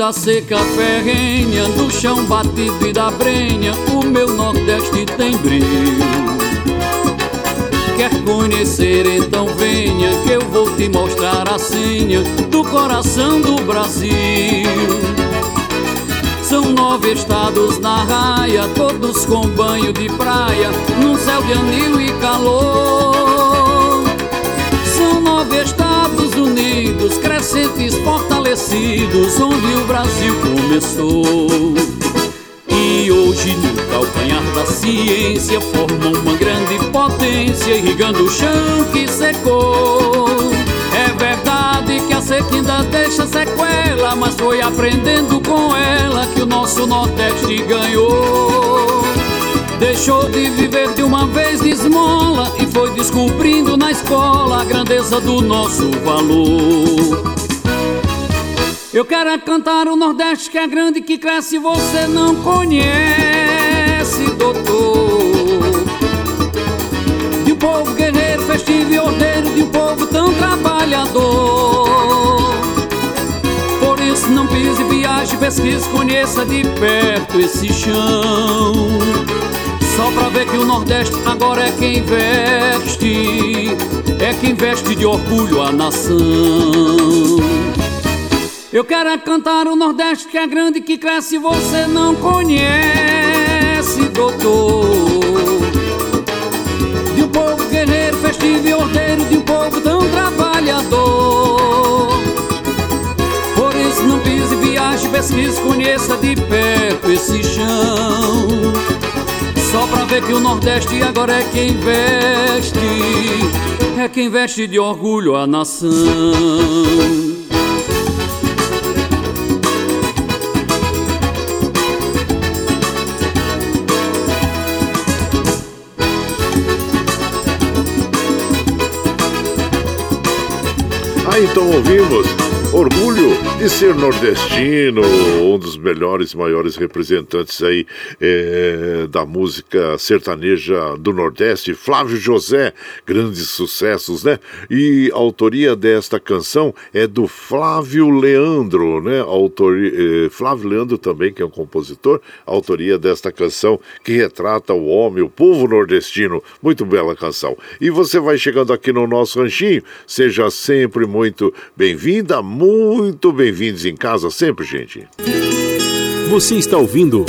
Da seca ferrenha, do chão batido e da brenha, o meu Nordeste tem brilho. Quer conhecer, então venha, que eu vou te mostrar a senha do coração do Brasil. São nove estados na raia, todos com banho de praia, num céu de anil e calor. Unidos, crescentes, fortalecidos, onde o Brasil começou. E hoje, no calcanhar da ciência, formam uma grande potência, irrigando o chão que secou. É verdade que a seca ainda deixa sequela, mas foi aprendendo com ela que o nosso Nordeste ganhou. Deixou de viver de uma vez de esmola e foi descobrindo na escola a grandeza do nosso valor. Eu quero é cantar o Nordeste que é grande, que cresce, você não conhece, doutor. De um povo guerreiro, festivo e ordeiro, de um povo tão trabalhador. Por isso não pise, viaje, pesquise, conheça de perto esse chão. Só pra ver que o Nordeste agora é quem veste, é quem veste de orgulho a nação. Eu quero é cantar o Nordeste que é grande, que cresce, você não conhece, doutor. De um povo guerreiro, festivo e ordeiro, de um povo tão trabalhador. Por isso não pise, viaje, pesquise, conheça de perto esse chão. Só pra ver que o Nordeste agora é quem veste, é quem veste de orgulho a nação. Ah, então ouvimos Orgulho de ser nordestino, um dos melhores, maiores representantes aí é, da música sertaneja do Nordeste, Flávio José, grandes sucessos, né? E a autoria desta canção é do Flávio Leandro, né? Autoria, eh, Flávio Leandro também, que é um compositor, autoria desta canção que retrata o homem, o povo nordestino. Muito bela canção. E você vai chegando aqui no nosso ranchinho, seja sempre muito bem-vinda, bem-vindos em casa sempre, gente. Você está ouvindo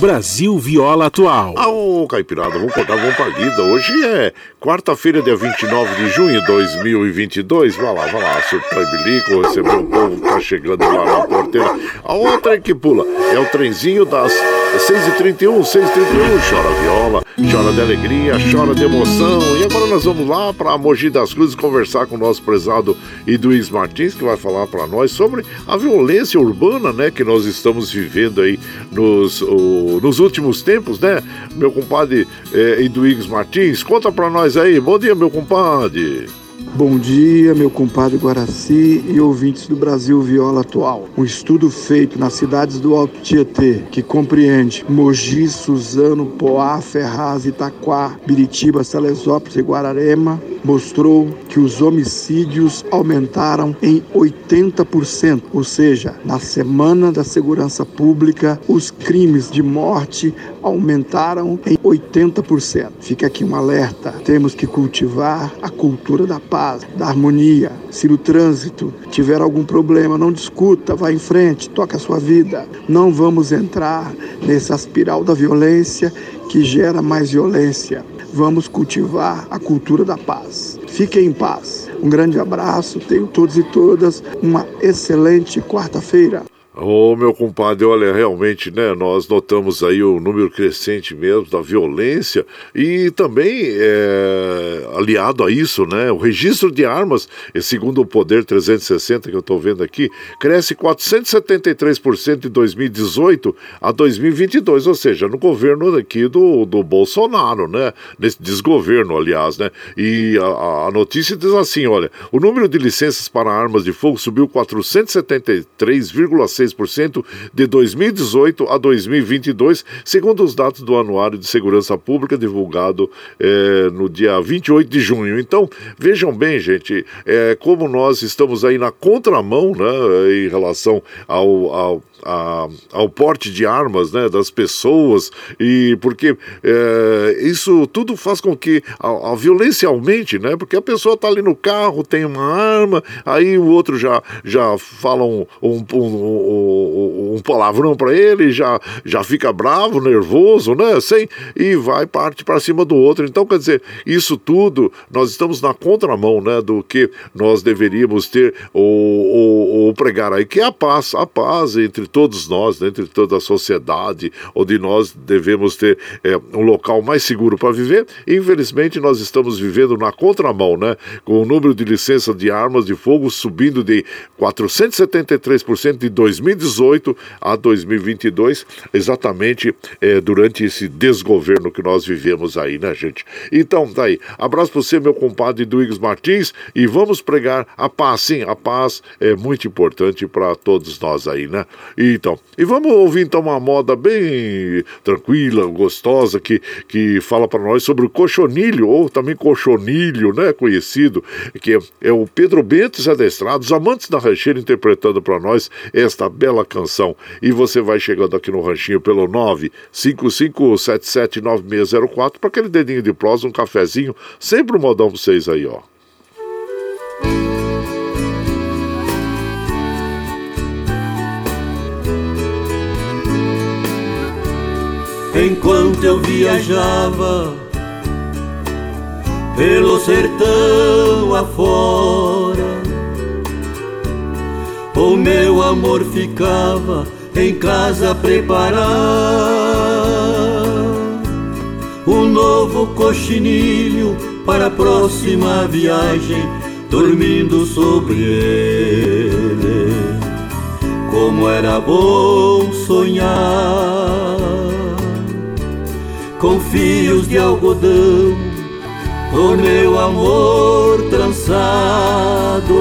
Brasil Viola Atual. Ah, ô Caipirada, vamos contar, vamos pra lida. Hoje é quarta-feira, dia 29 de junho de 2022. Vai lá, vai lá, surtou bilico, recebeu o povo, tá chegando lá na porteira. A outra é que pula, é o trenzinho das 6h31, 6h31, chora viola, chora de alegria, chora de emoção. E agora nós vamos lá para Mogi das Cruzes conversar com o nosso prezado Iduís Martins, que vai falar para nós sobre a violência urbana, né, que nós estamos vivendo aí nos, o, nos últimos tempos, né? Meu compadre é, Iduís Martins, conta para nós aí. Bom dia, meu compadre. Bom dia, meu compadre Guaraci e ouvintes do Brasil Viola Atual. Um estudo feito nas cidades do Alto Tietê, que compreende Mogi, Suzano, Poá, Ferraz, Itaquá, Biritiba, Salesópolis e Guararema, mostrou que os homicídios aumentaram em 80%, ou seja, na semana da segurança pública, os crimes de morte aumentaram em 80%. Fica aqui um alerta: temos que cultivar a cultura da paz, da harmonia. Se no trânsito tiver algum problema, não discuta, vá em frente, toque a sua vida. Não vamos entrar nessa espiral da violência que gera mais violência. Vamos cultivar a cultura da paz. Fiquem em paz. Um grande abraço. Tenho todos e todas uma excelente quarta-feira. Ô, oh, meu compadre, olha, realmente, né, nós notamos aí o número crescente mesmo da violência e também, é, aliado a isso, né, o registro de armas, segundo o Poder 360 que eu estou vendo aqui, cresce 473% de 2018 a 2022, ou seja, no governo aqui do, do Bolsonaro, né, nesse desgoverno, aliás, né, e a, a notícia diz assim, olha, o número de licenças para armas de fogo subiu 473,6 6% de 2018 a 2022, segundo os dados do Anuário de Segurança Pública divulgado é, no dia 28 de junho. Então, vejam bem, gente, é, como nós estamos aí na contramão né, em relação ao, ao a, ao porte de armas né, das pessoas e porque é, isso tudo faz com que a, a, violência aumente, né? Porque a pessoa está ali no carro, tem uma arma, aí o outro já, já fala um, um, um, um palavrão para ele, já, já fica bravo, nervoso, né? Sem, e vai parte para cima do outro. Então, quer dizer, isso tudo nós estamos na contramão né, do que nós deveríamos ter ou, ou, ou pregar aí, que é a paz, a paz entre todos nós, né, entre toda a sociedade, onde nós devemos ter é, um local mais seguro para viver. Infelizmente, nós estamos vivendo na contramão, né? Com o número de licenças de armas de fogo subindo de 473% de 2018 a 2022, exatamente é, durante esse desgoverno que nós vivemos aí, né, gente? Então, tá aí. Abraço para você, meu compadre Duígues Martins, e vamos pregar a paz. Sim, a paz é muito importante para todos nós aí, né? Então, e vamos ouvir então uma moda bem tranquila, gostosa, que, que fala para nós sobre o cochonilho, ou também cochonilho, né, conhecido, que é, é o Pedro Bento e Adestrado, os amantes da rancheira, interpretando para nós esta bela canção. E você vai chegando aqui no ranchinho pelo 955779604 para aquele dedinho de prosa, um cafezinho, sempre um modão para vocês aí, ó. Enquanto eu viajava pelo sertão afora. O meu amor ficava em casa preparar um novo coxinilho para a próxima viagem, dormindo sobre ele. Como era bom sonhar com fios de algodão, o meu amor trançado.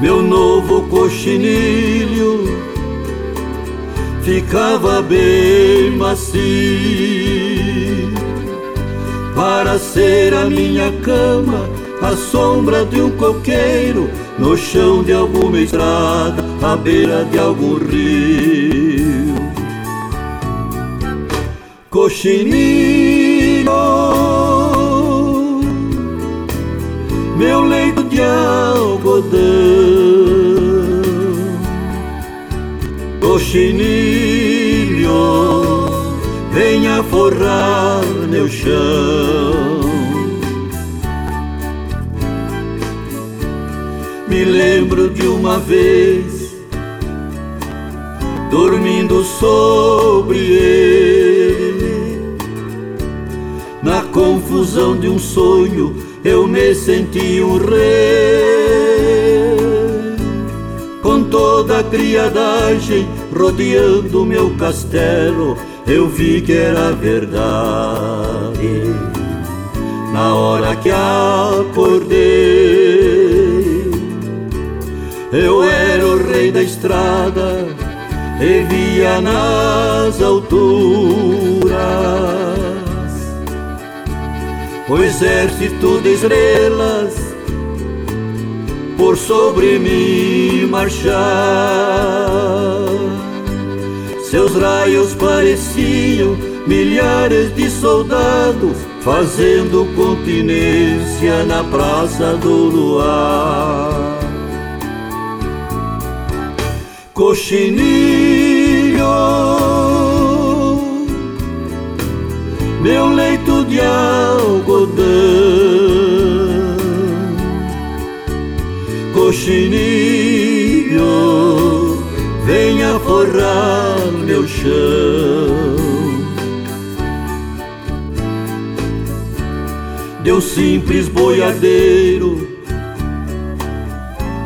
Meu novo coxinilho ficava bem macio para ser a minha cama, a sombra de um coqueiro no chão de alguma estrada, à beira de algum rio Cochilinho, meu leito de algodão, Cochilinho, venha forrar meu chão. Me lembro de uma vez dormindo sobre ele na confusão de um sonho, eu me senti um rei. Com toda a criadagem rodeando meu castelo, eu vi que era verdade. Na hora que acordei, eu era o rei da estrada e via nas alturas o exército de estrelas por sobre mim marchar. Seus raios pareciam milhares de soldados fazendo continência na praça do luar. Coxinilho, meu leito de algodão, coxinilho, venha forrar meu chão. De um simples boiadeiro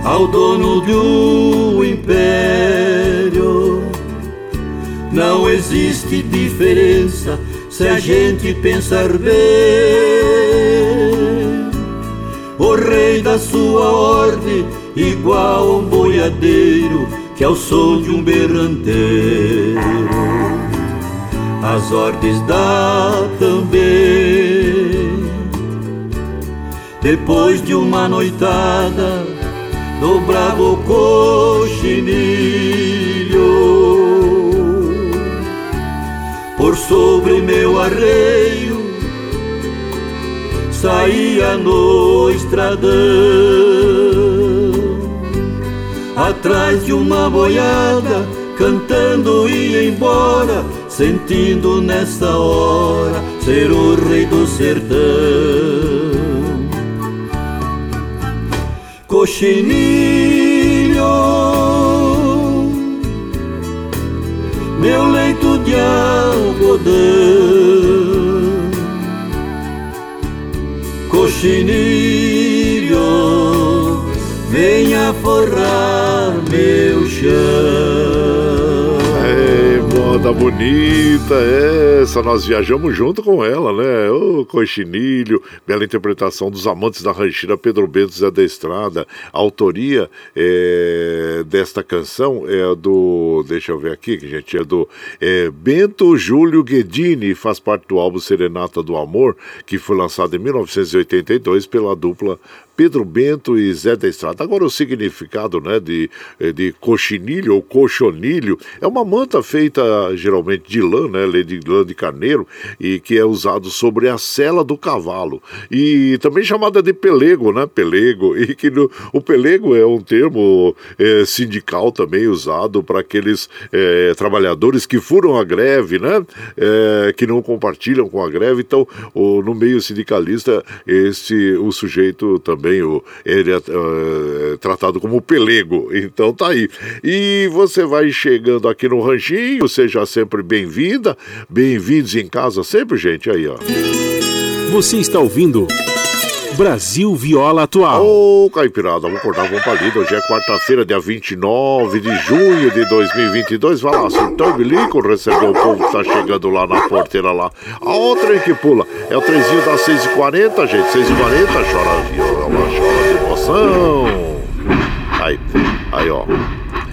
ao dono de um império. Não existe diferença se a gente pensar bem. O rei da sua ordem, igual a um boiadeiro que é o som de um berranteiro. As ordens dá também. Depois de uma noitada do bravo coxinilho sobre meu arreio. Saía no estradão atrás de uma boiada cantando ia embora sentindo nessa hora ser o rei do sertão. Coxinilho, meu leito de algodão, coxinilho, venha forrar meu chão moda bonita essa, nós viajamos junto com ela, né? Ô, Coxinilho, bela interpretação dos amantes da rancheira Pedro Bento Zé da Estrada. A autoria é, desta canção é do, deixa eu ver aqui, que gente, é do é, Bento Júlio Guedini, faz parte do álbum Serenata do Amor, que foi lançado em 1982 pela dupla Pedro Bento e Zé da Estrada. Agora o significado né, de, eh, de coxinilho ou cochonilho é uma manta feita geralmente de lã, né, de lã de carneiro, e que é usado sobre a sela do cavalo. E também chamada de pelego, né? Pelego. E que no, o pelego é um termo é, sindical também usado para aqueles é, trabalhadores que foram à greve, né? É, que não compartilham com a greve. Então, o, no meio sindicalista, esse o sujeito também também o, ele é uh, tratado como pelego. Então tá aí. E você vai chegando aqui no Ranchinho, seja sempre bem-vinda, bem-vindos em casa sempre, gente. Aí, ó. Você está ouvindo. Brasil Viola Atual. Ô, oh, Caipirada, vamos acordar, vamos pra lida. Hoje é quarta-feira, dia 29 de junho de 2022. Vai lá, surtou o bilico, recebeu o povo que tá chegando lá na porteira lá. A outra que pula é o trenzinho das 6h40, gente. 6h40, chora chora de emoção. Aí, aí, ó.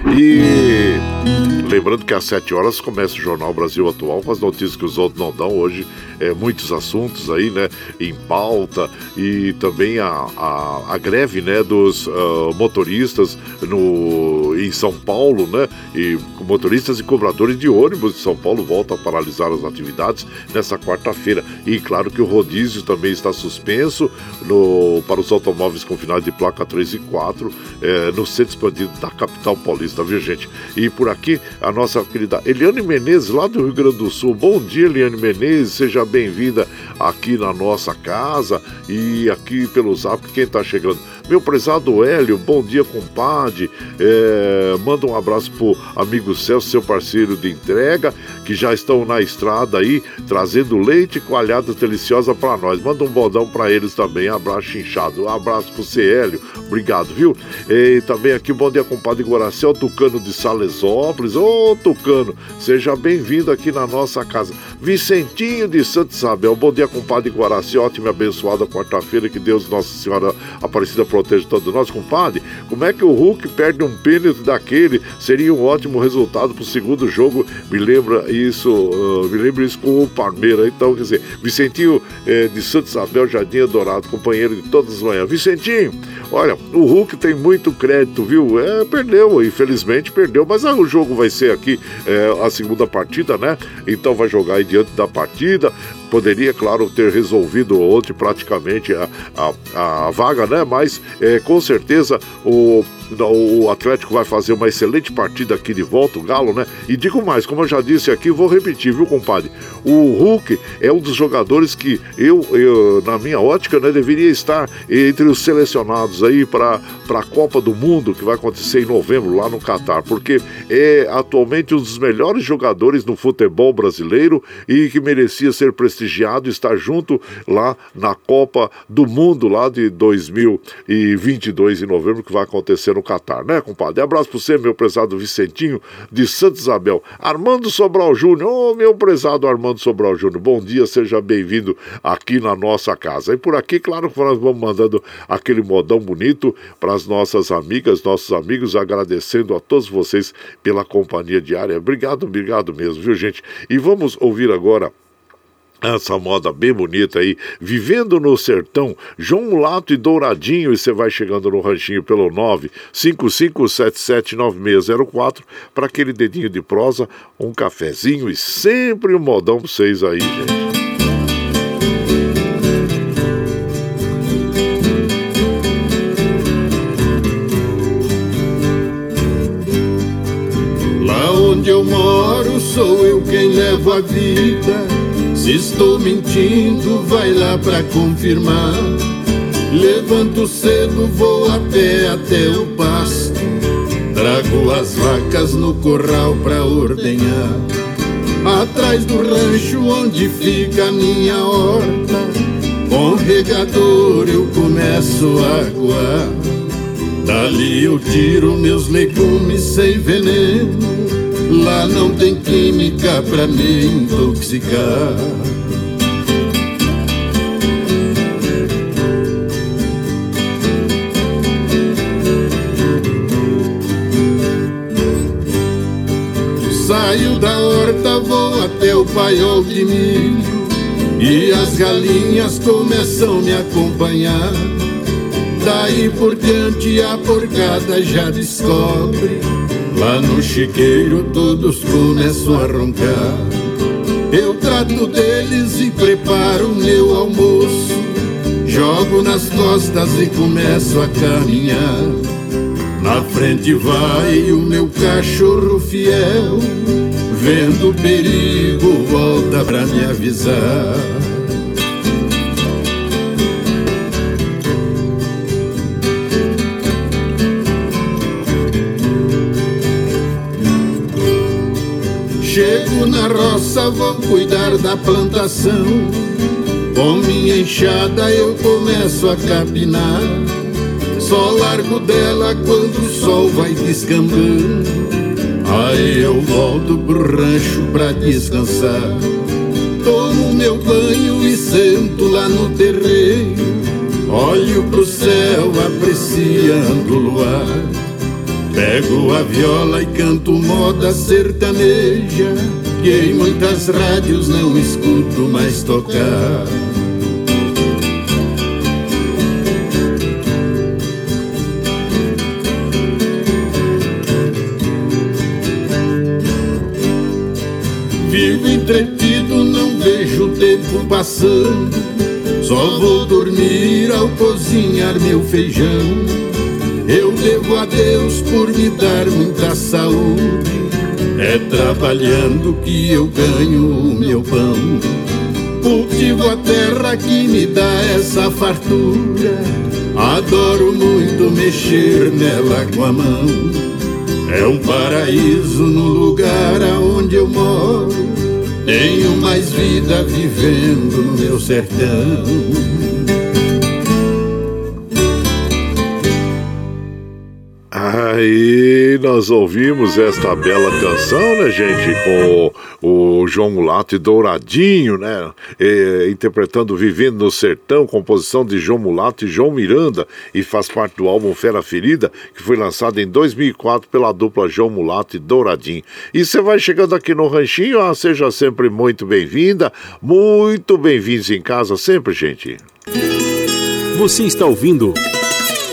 E lembrando que às 7 horas começa o Jornal Brasil Atual com as notícias que os outros não dão hoje é, muitos assuntos aí, né, em pauta e também a, a, a greve, né, dos uh, motoristas no, em São Paulo, né, e motoristas e cobradores de ônibus de São Paulo voltam a paralisar as atividades nessa quarta-feira. E claro que o rodízio também está suspenso no, para os automóveis com finais de placa 3 e 4 é, no centro expandido da capital paulista, viu gente? E por aqui a nossa querida Eliane Menezes, lá do Rio Grande do Sul. Bom dia, Eliane Menezes, seja bem-vinda aqui na nossa casa e aqui pelo zap, quem está chegando. Meu prezado Hélio, bom dia, compadre. É, manda um abraço pro amigo Celso, seu parceiro de entrega, que já estão na estrada aí, trazendo leite e coalhada deliciosa para nós. Manda um bodão para eles também. Abraço inchado. Um abraço pro você, Hélio. Obrigado, viu? E também aqui, bom dia, compadre Guaracel, Tucano de Salesópolis. Ô, Tucano, seja bem-vindo aqui na nossa casa. Vicentinho de Santa Isabel, bom dia, compadre Guaracel. Ótima e abençoada quarta-feira. Que Deus, Nossa Senhora Aparecida, proteja todos nós, compadre. Como é que o Hulk perde um pênalti daquele? Seria um ótimo resultado pro segundo jogo. Me lembra isso, uh, me lembra isso com o Palmeiras. Então, quer dizer, Vicentinho eh, de Santa Isabel, Jardim Dourado, companheiro de todas as manhãs. Vicentinho, olha, o Hulk tem muito crédito, viu? É, perdeu, infelizmente perdeu, mas ah, o jogo vai ser aqui é, a segunda partida, né? Então vai jogar aí diante da partida poderia, claro, ter resolvido ontem praticamente a, a, a vaga, né? Mas é, com certeza o o Atlético vai fazer uma excelente partida aqui de volta, o Galo, né? E digo mais, como eu já disse aqui, vou repetir, viu, compadre? O Hulk é um dos jogadores que eu, eu na minha ótica, né, deveria estar entre os selecionados aí para a Copa do Mundo, que vai acontecer em novembro lá no Catar, porque é atualmente um dos melhores jogadores no futebol brasileiro e que merecia ser prestigiado estar junto lá na Copa do Mundo lá de 2022 em novembro, que vai acontecer no no Catar, né, compadre? Abraço para você, meu prezado Vicentinho de Santa Isabel. Armando Sobral Júnior, ô oh, meu prezado Armando Sobral Júnior, bom dia, seja bem-vindo aqui na nossa casa. E por aqui, claro que nós vamos mandando aquele modão bonito para as nossas amigas, nossos amigos, agradecendo a todos vocês pela companhia diária. Obrigado, obrigado mesmo, viu, gente? E vamos ouvir agora essa moda bem bonita aí, vivendo no sertão, João Mulato e Douradinho, e você vai chegando no ranchinho pelo 955779604 para aquele dedinho de prosa, um cafezinho e sempre um modão pra vocês aí, gente. Lá onde eu moro sou eu quem levo a vida se estou mentindo, vai lá pra confirmar. Levanto cedo, vou a pé até o pasto. Trago as vacas no corral pra ordenhar. Atrás do rancho onde fica a minha horta. Com regador eu começo a aguar. Dali eu tiro meus legumes sem veneno Lá não tem química pra me intoxicar. Saio da horta, vou até o paiol de milho E as galinhas começam a me acompanhar Daí por diante a porcada já descobre Lá no chiqueiro todos começam a roncar. Eu trato deles e preparo o meu almoço. Jogo nas costas e começo a caminhar. Na frente vai o meu cachorro fiel, vendo perigo, volta pra me avisar. Na roça, vou cuidar da plantação. Com minha enxada eu começo a capinar. Só largo dela quando o sol vai descambando. Aí eu volto pro rancho pra descansar. Tomo meu banho e sento lá no terreiro. Olho pro céu apreciando o luar. Pego a viola e canto moda sertaneja, em muitas rádios não escuto mais tocar. Vivo entretido, não vejo o tempo passando. Só vou dormir ao cozinhar meu feijão. Eu devo a Deus por me dar muita saúde. É trabalhando que eu ganho o meu pão. Cultivo a terra que me dá essa fartura. Adoro muito mexer nela com a mão. É um paraíso no lugar aonde eu moro. Tenho mais vida vivendo no meu sertão. Aí nós ouvimos esta bela canção, né, gente? Com o João Mulato e Douradinho, né? E, interpretando Vivendo no Sertão, composição de João Mulato e João Miranda, e faz parte do álbum Fera Ferida, que foi lançado em 2004 pela dupla João Mulato e Douradinho. E você vai chegando aqui no Ranchinho, ah, seja sempre muito bem-vinda, muito bem-vindos em casa sempre, gente. Você está ouvindo.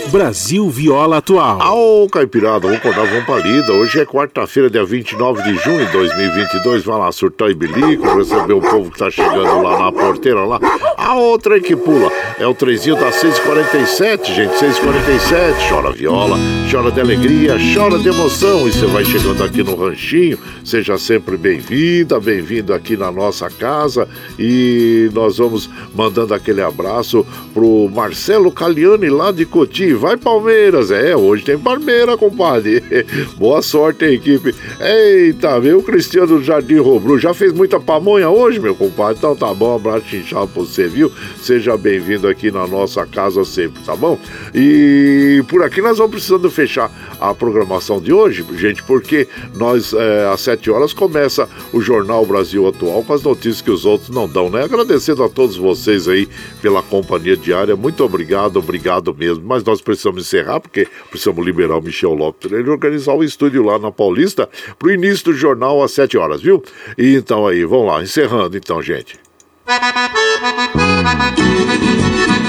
Brasil Viola Atual. Ô, Caipirada, vamos acordar, vamos pra lida. Hoje é quarta-feira, dia 29 de junho de 2022. Vai lá, surtar e bilico, receber o povo que tá chegando lá na porteira lá. A outra aí que pula é o trezinho da 647, gente, 647. Chora viola, chora de alegria, chora de emoção. E você vai chegando aqui no ranchinho, seja sempre bem-vinda, bem-vindo aqui na nossa casa. E nós vamos mandando aquele abraço pro Marcelo Caliani lá de Cotia vai Palmeiras. É, hoje tem Palmeiras, compadre. Boa sorte, equipe. Eita? O Cristiano Jardim Robru já fez muita pamonha hoje, meu compadre. Então tá bom, abraço inchado pra você, viu? Seja bem-vindo aqui na nossa casa sempre, tá bom? E por aqui nós vamos precisando fechar a programação de hoje, gente, porque nós, é, às 7 horas, começa o Jornal Brasil Atual com as notícias que os outros não dão, né? Agradecendo a todos vocês aí pela companhia diária. Muito obrigado, obrigado mesmo. Mas nós precisamos encerrar, porque precisamos liberar o Michel Lopes ele organizar o estúdio lá na Paulista para o início do jornal às 7 horas, viu? E então aí, vamos lá, encerrando então, gente. Tchau,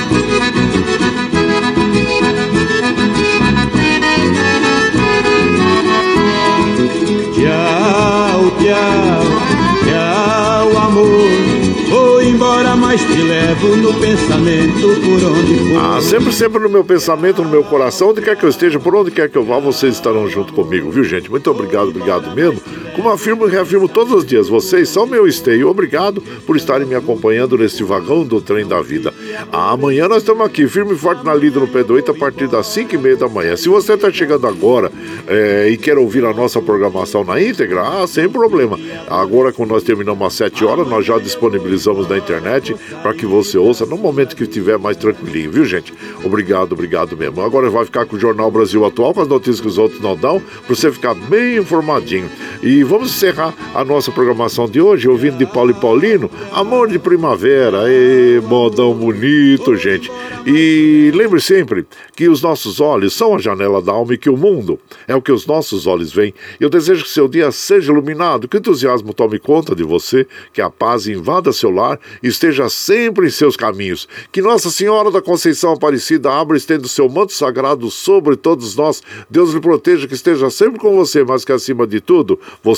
embora, mas te levo no pensamento por onde for. Ah, sempre, sempre no meu pensamento, no meu coração, onde quer que eu esteja, por onde quer que eu vá, vocês estarão junto comigo, viu, gente? Muito obrigado, obrigado mesmo. Como afirmo e reafirmo todos os dias, vocês são meu esteio. Obrigado por estarem me acompanhando nesse vagão do trem da vida. Amanhã nós estamos aqui, firme e forte na lida no pé do 8, a partir das 5 e meia da manhã. Se você está chegando agora é, e quer ouvir a nossa programação na íntegra, ah, sem problema. Agora, quando nós terminamos às 7 horas, nós já disponibilizamos na internet para que você ouça no momento que estiver mais tranquilinho, viu, gente? Obrigado, obrigado mesmo. Agora vai ficar com o Jornal Brasil Atual, com as notícias que os outros não dão, para você ficar bem informadinho. E vamos encerrar a nossa programação de hoje ouvindo de Paulo e Paulino, Amor de Primavera. E modão bonito, gente. E lembre sempre que os nossos olhos são a janela da alma e que o mundo é o que os nossos olhos veem. Eu desejo que seu dia seja iluminado, que o entusiasmo tome conta de você, que a paz invada seu lar e esteja sempre em seus caminhos. Que Nossa Senhora da Conceição Aparecida abra e estenda o seu manto sagrado sobre todos nós. Deus lhe proteja, que esteja sempre com você, mas que acima de tudo, você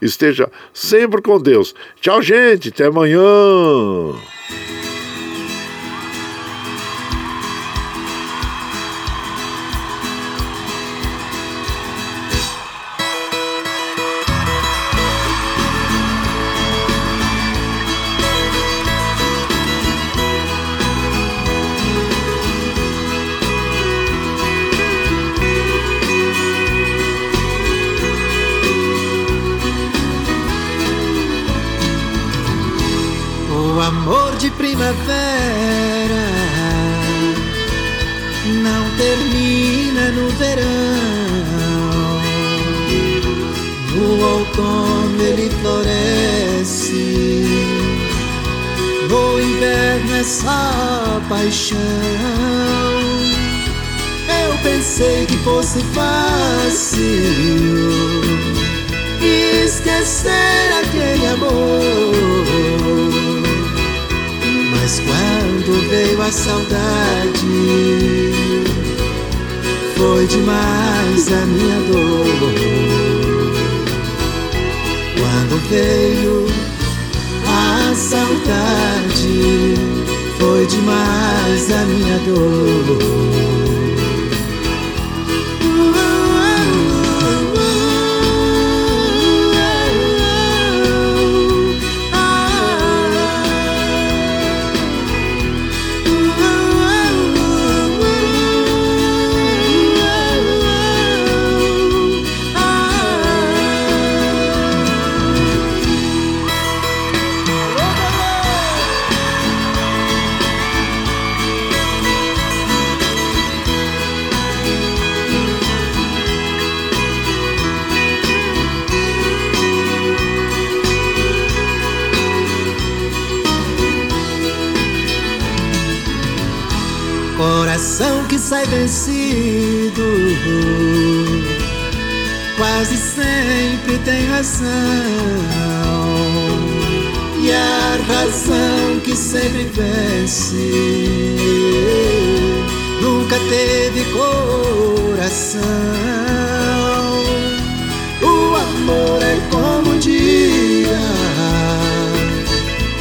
esteja sempre com Deus. Tchau, gente. Até amanhã. Paixão. Eu pensei que fosse fácil esquecer aquele amor mas quando veio a saudade, foi demais a minha dor. Quando veio a saudade, foi demais a minha dor. Coração que sai vencido quase sempre tem razão. E a razão que sempre vence nunca teve coração. O amor é como um dia,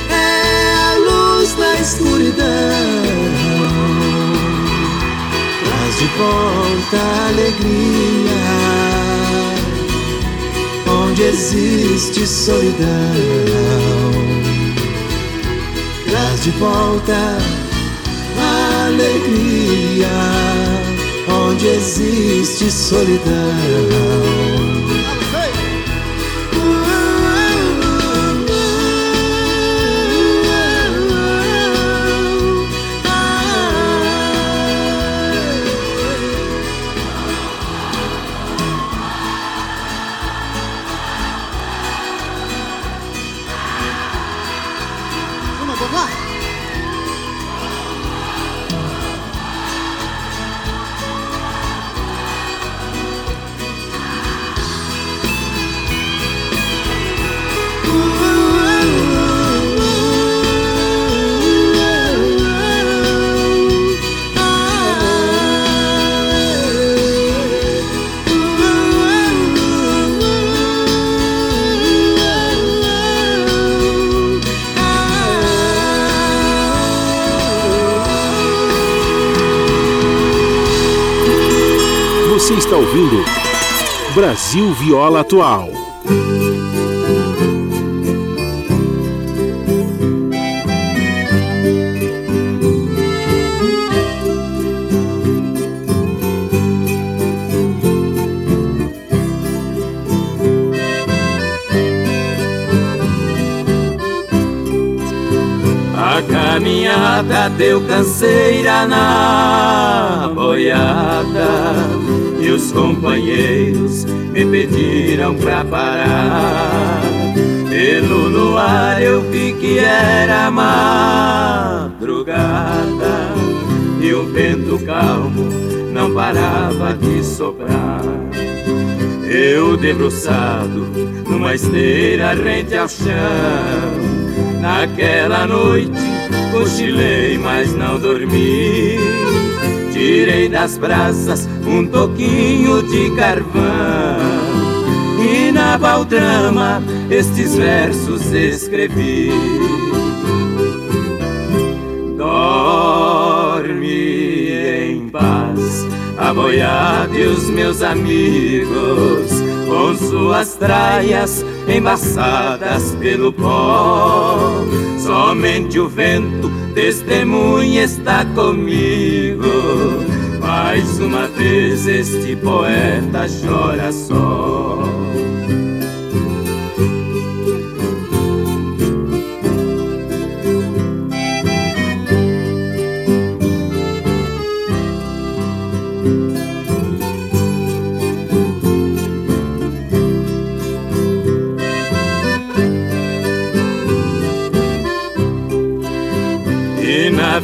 é a luz na escuridão de volta a alegria onde existe solidão. Traz de volta a alegria onde existe solidão. Brasil Viola Atual. A caminhada deu canseira na boiada e os companheiros me pediram pra parar. Pelo luar eu vi que era madrugada e o vento calmo não parava de soprar. Eu debruçado numa esteira rente ao chão. Naquela noite cochilei, mas não dormi. Tirei das brasas um toquinho de carvão e na baldrama estes versos escrevi. Dorme em paz, a boiada e os meus amigos, com suas traias embaçadas pelo pó. Somente o vento testemunha está comigo. Mais uma vez este poeta chora só.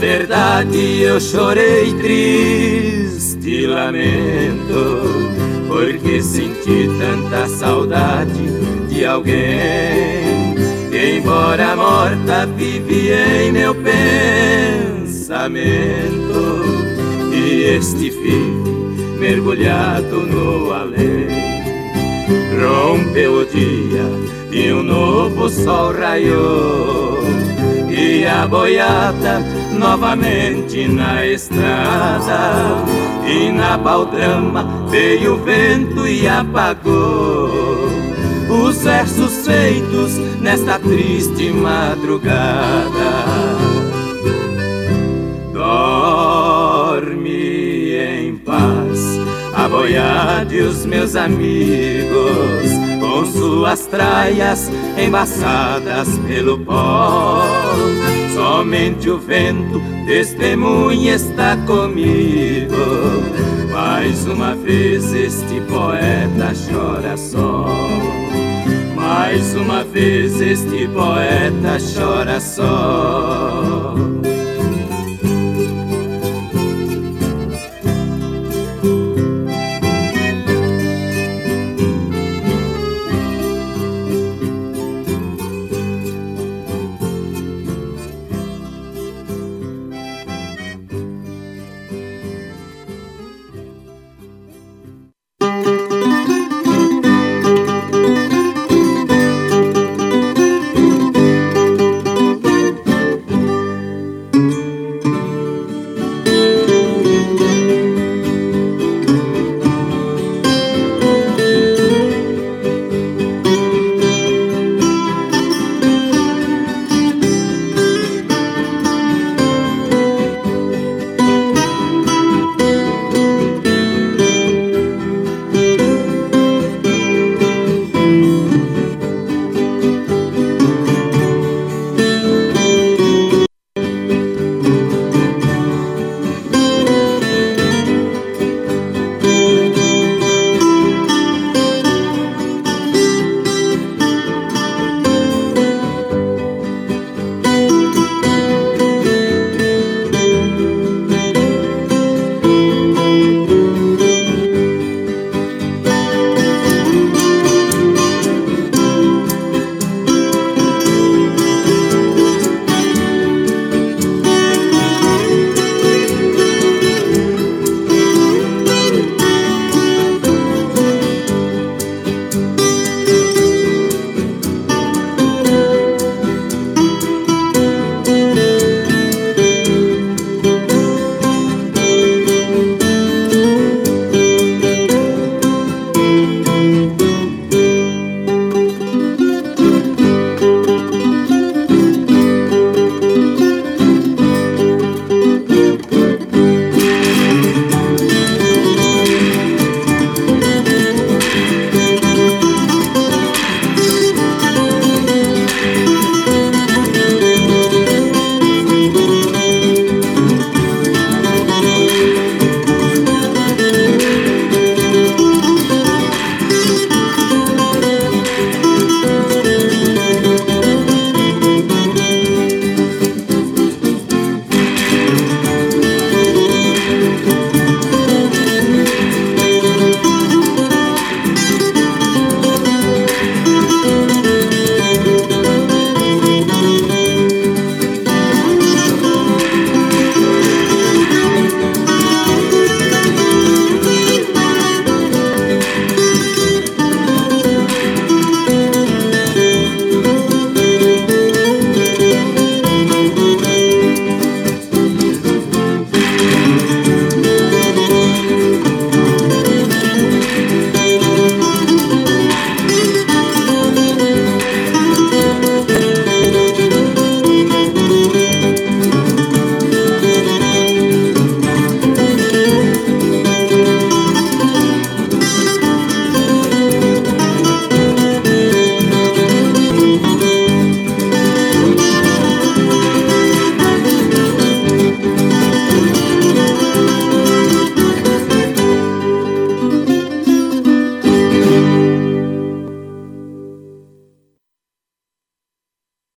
Verdade eu chorei triste lamento Porque senti tanta saudade de alguém Que embora morta vive em meu pensamento E este fim mergulhado no além Rompeu o dia e um novo sol raiou e a boiada novamente na estrada e na baldrama veio o vento e apagou os versos feitos nesta triste madrugada. Dorme em paz, a boiada e os meus amigos com suas traias embaçadas pelo pó. Somente o vento testemunha está comigo. Mais uma vez este poeta chora só. Mais uma vez este poeta chora só.